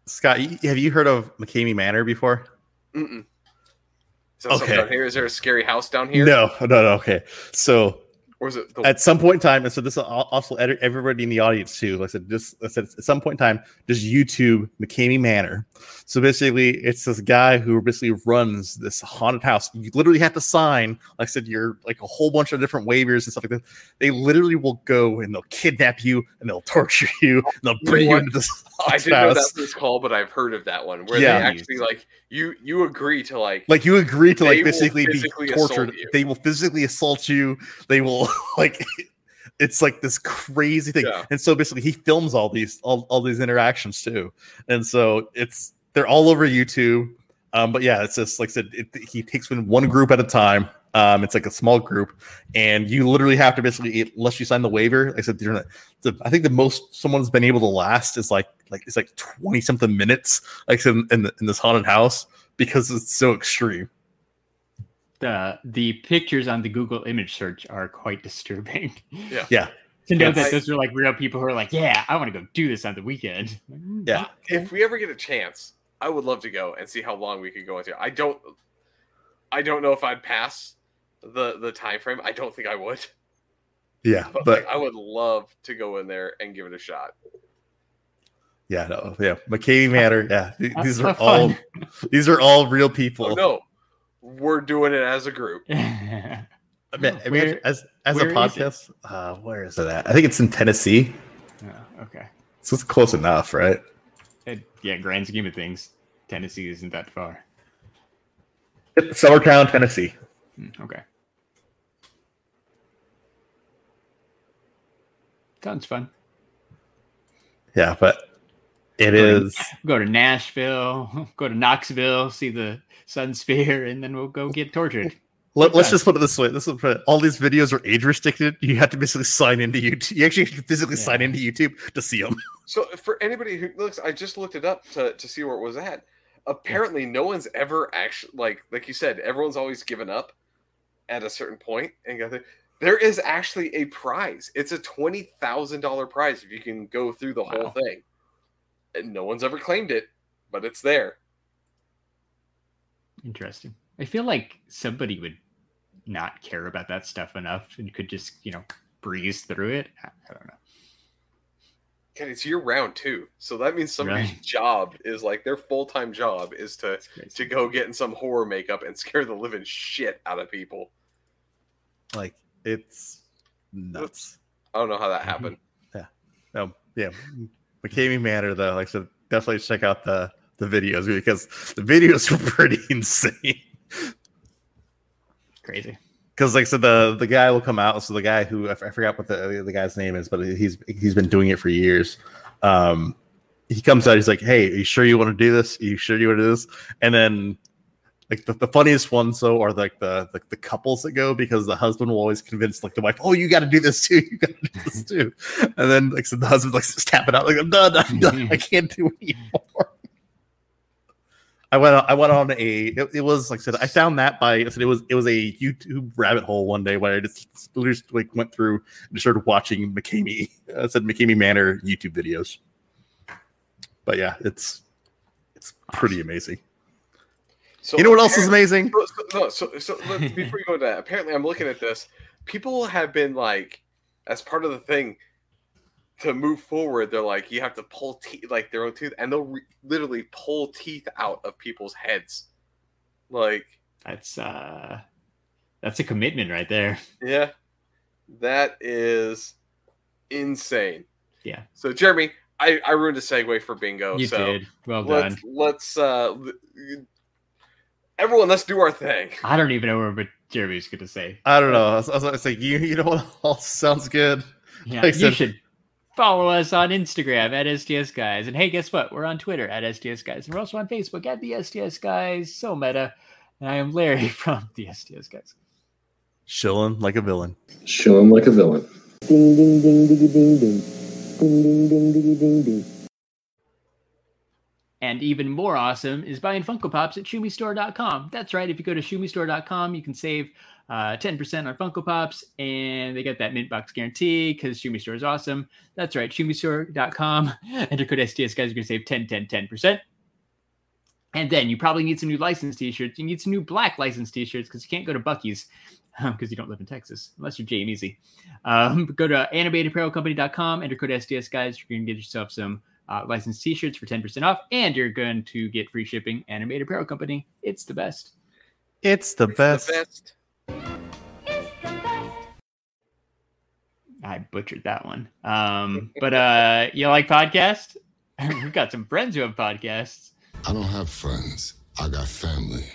Scott, have you heard of McCamey Manor before? Mm-mm. Is that Okay. here? Is there a scary house down here? No, no, no. Okay, so Or is it the at some point in time, and so this will also edit everybody in the audience too. Like I said, just I said at some point in time, just YouTube McCamey Manor. So basically, it's this guy who basically runs this haunted house. You literally have to sign, like I said, you're like a whole bunch of different waivers and stuff like that. They literally will go and they'll kidnap you and they'll torture you and they'll You know bring you into this I didn't know house. that's this call, but I've heard of that one where Yeah. they actually like you you agree to like like you agree to like basically be tortured they will physically assault you they will like it's like this crazy thing. Yeah. and so basically he films all these all, all these interactions too. And so it's they're all over youtube. Um but yeah it's just like i said it, he takes in one group at a time. Um it's like a small group. And you literally have to basically unless you sign the waiver like i said you're not, the, i think the most someone's been able to last is like like it's like 20 something minutes like I said, in, in, the, in this haunted house because it's so extreme The the pictures on the Google image search are quite disturbing. yeah Yeah. to know Yes. that those are like real people who are like, yeah, I want to go do this on the weekend. Mm, yeah. if we ever get a chance, I would love to go and see how long we could go into. I don't I don't know if I'd pass the the time frame. I don't think I would. yeah But, but like, I would love to go in there and give it a shot. yeah no yeah McCamey Manor yeah th- Have- these are all fun. these are all real people Oh no. We're doing it as a group. I mean, I mean, Where- as as where a is podcast uh where is it at i think it's in tennessee Oh, okay. so it's close enough right It- yeah, grand scheme of things, Tennessee isn't that far. summertown tennessee Hmm, Okay. Sounds fun. yeah but it Right. is Go to Nashville, go to Knoxville, see the Sunsphere, and then we'll go get tortured. Let, us just put it this way. This is put it- all these videos are age restricted. You have to basically sign into YouTube. You actually have to physically sign into YouTube to see them. So for anybody who looks, I just looked it up to, to see where it was at. apparently no one's ever actually like like you said, everyone's always given up at a certain point and got there. There is actually a prize. It's a twenty thousand dollar prize if you can go through the whole thing. And no one's ever claimed it, but it's there. Interesting. I feel like somebody would not care about that stuff enough and could just, you know, breeze through it. I I don't know. God, it's year round too. So that means somebody's Right. job is like their full time job is to to go get in some horror makeup and scare the living shit out of people. Like it's nuts. I don't know how that happened. No, yeah, McCamey Manor though. Like I said, definitely check out the the videos because the videos were pretty insane. Crazy. Because like I said, the the guy will come out. So the guy who I f- I forgot what the the guy's name is, but he's he's been doing it for years. Um, he comes out. He's like, "Hey, are you sure you want to do this? Are you sure you want to do this?" And then like the, the funniest ones so are like the, the the couples that go because the husband will always convince like the wife, "Oh, you got to do this too. You got to do this too." And then like so the husband like just tapping out like, "I'm done. I'm done. I can't do it anymore." I went on, I went on a it, it was like I said I found that by I said it was it was a YouTube rabbit hole one day where I just literally just, like went through and started watching McCamey I said McCamey Manor YouTube videos. But yeah, it's it's pretty amazing. So You know what else is amazing? So, so, no, so, so before you go to that, apparently I'm looking at this. People have been like, as part of the thing, to move forward, they're like, you have to pull teeth, like their own tooth, and they'll re- literally pull teeth out of people's heads. Like, That's uh that's a commitment right there. yeah, that is insane. Yeah. So, Jeremy, I, I ruined a segue for bingo. you so did. Well done. let's let's uh, everyone, let's do our thing. I don't even know what Jeremy's gonna say. I don't know. I was, I was, I was like, you, you know what all sounds good? Yeah, Like you said- should follow us on Instagram at STS Guys. And hey, guess what? We're on Twitter at STS Guys. And we're also on Facebook at the STS Guys. So meta. And I am Larry from the STS Guys. Chilling like a villain. Show him like a villain. Ding ding ding diggy ding ding. Ding ding ding diggy ding ding. And even more awesome is buying Funko Pops at ShumiStore.com. That's right. If you go to ShumiStore.com, you can save uh, 10% on Funko Pops, and they get that mint box guarantee because Shumi Store is awesome. That's right. ShumiStore.com. Enter code STS, guys. You're going to save 10, 10, 10%. And then you probably need some new license t-shirts. You need some new black license t-shirts because you can't go to Buc-ee's because you don't live in Texas unless you're Jay Easy. Um, go to animatedapparelcompany.com, enter code STS, guys. You're going to get yourself some uh, licensed t-shirts for 10% off, and you're going to get free shipping. Animated Apparel Company. It's the best. It's the It's best. The best. I butchered that one. Um, but uh, you like podcast? We've got some friends who have podcasts. I don't have friends. I got family.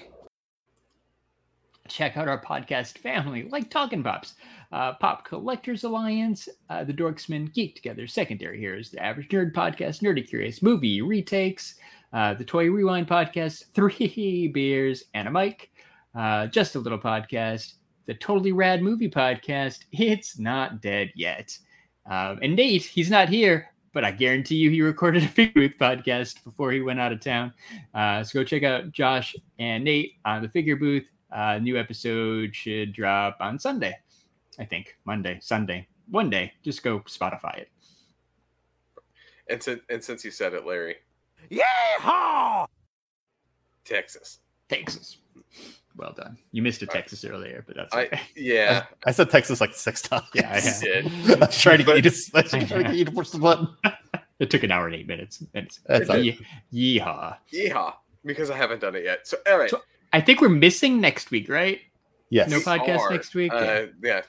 Check out our podcast family like Talking Pops, uh, Pop Collectors Alliance, uh, The Dorksmen Geek Together, Secondary Heroes, The Average Nerd Podcast, Nerdy Curious, Movie Retakes, uh, The Toy Rewind Podcast, Three Beers and a Mic, uh, Just a Little Podcast, The Totally Rad Movie Podcast, It's Not Dead Yet. Um, and Nate, he's not here, but I guarantee you he recorded a Figure Booth podcast before he went out of town. Uh, so go check out Josh and Nate on the Figure Booth. Uh, new episode should drop on Sunday, I think. Monday, Sunday, one day. Just go Spotify it. And since and since you said it, Larry, Yeehaw! Texas. Texas. Well done. You missed a Texas earlier, but that's I yeah, I said Texas like six times. Yeah, you yeah. did. I was trying to get you to, I was trying to get you to push the button. It took an hour and eight minutes. It's, That's all ye- yeehaw. Yeehaw! Because I haven't done it yet. So all right, So- I think we're missing next week, right? Yes. No podcast Are, next week. Yeah. Uh, yeah.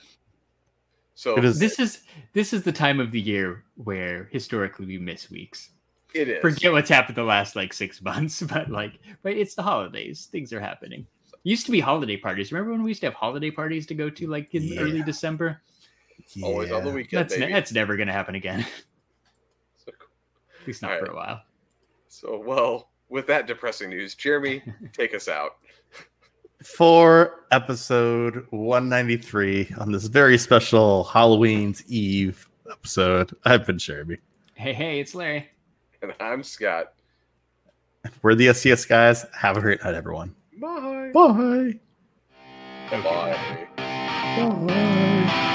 So It is- This is this is the time of the year where historically we miss weeks. it is. Forget what's happened the last like six months, but like, right? It's the holidays. Things are happening. Used to be holiday parties. Remember when we used to have holiday parties to go to like in Yeah. early December? Always on the weekend, That's ne- that's never gonna happen again. So, At least not All for right. a while. so well, with that depressing news, Jeremy, take us out. For episode 193 on this very special Halloween's Eve episode, I've been Jeremy. Hey, hey, it's Larry. And I'm Scott. We're the STS guys. Have a great night, everyone. Bye. Bye. Bye. Bye.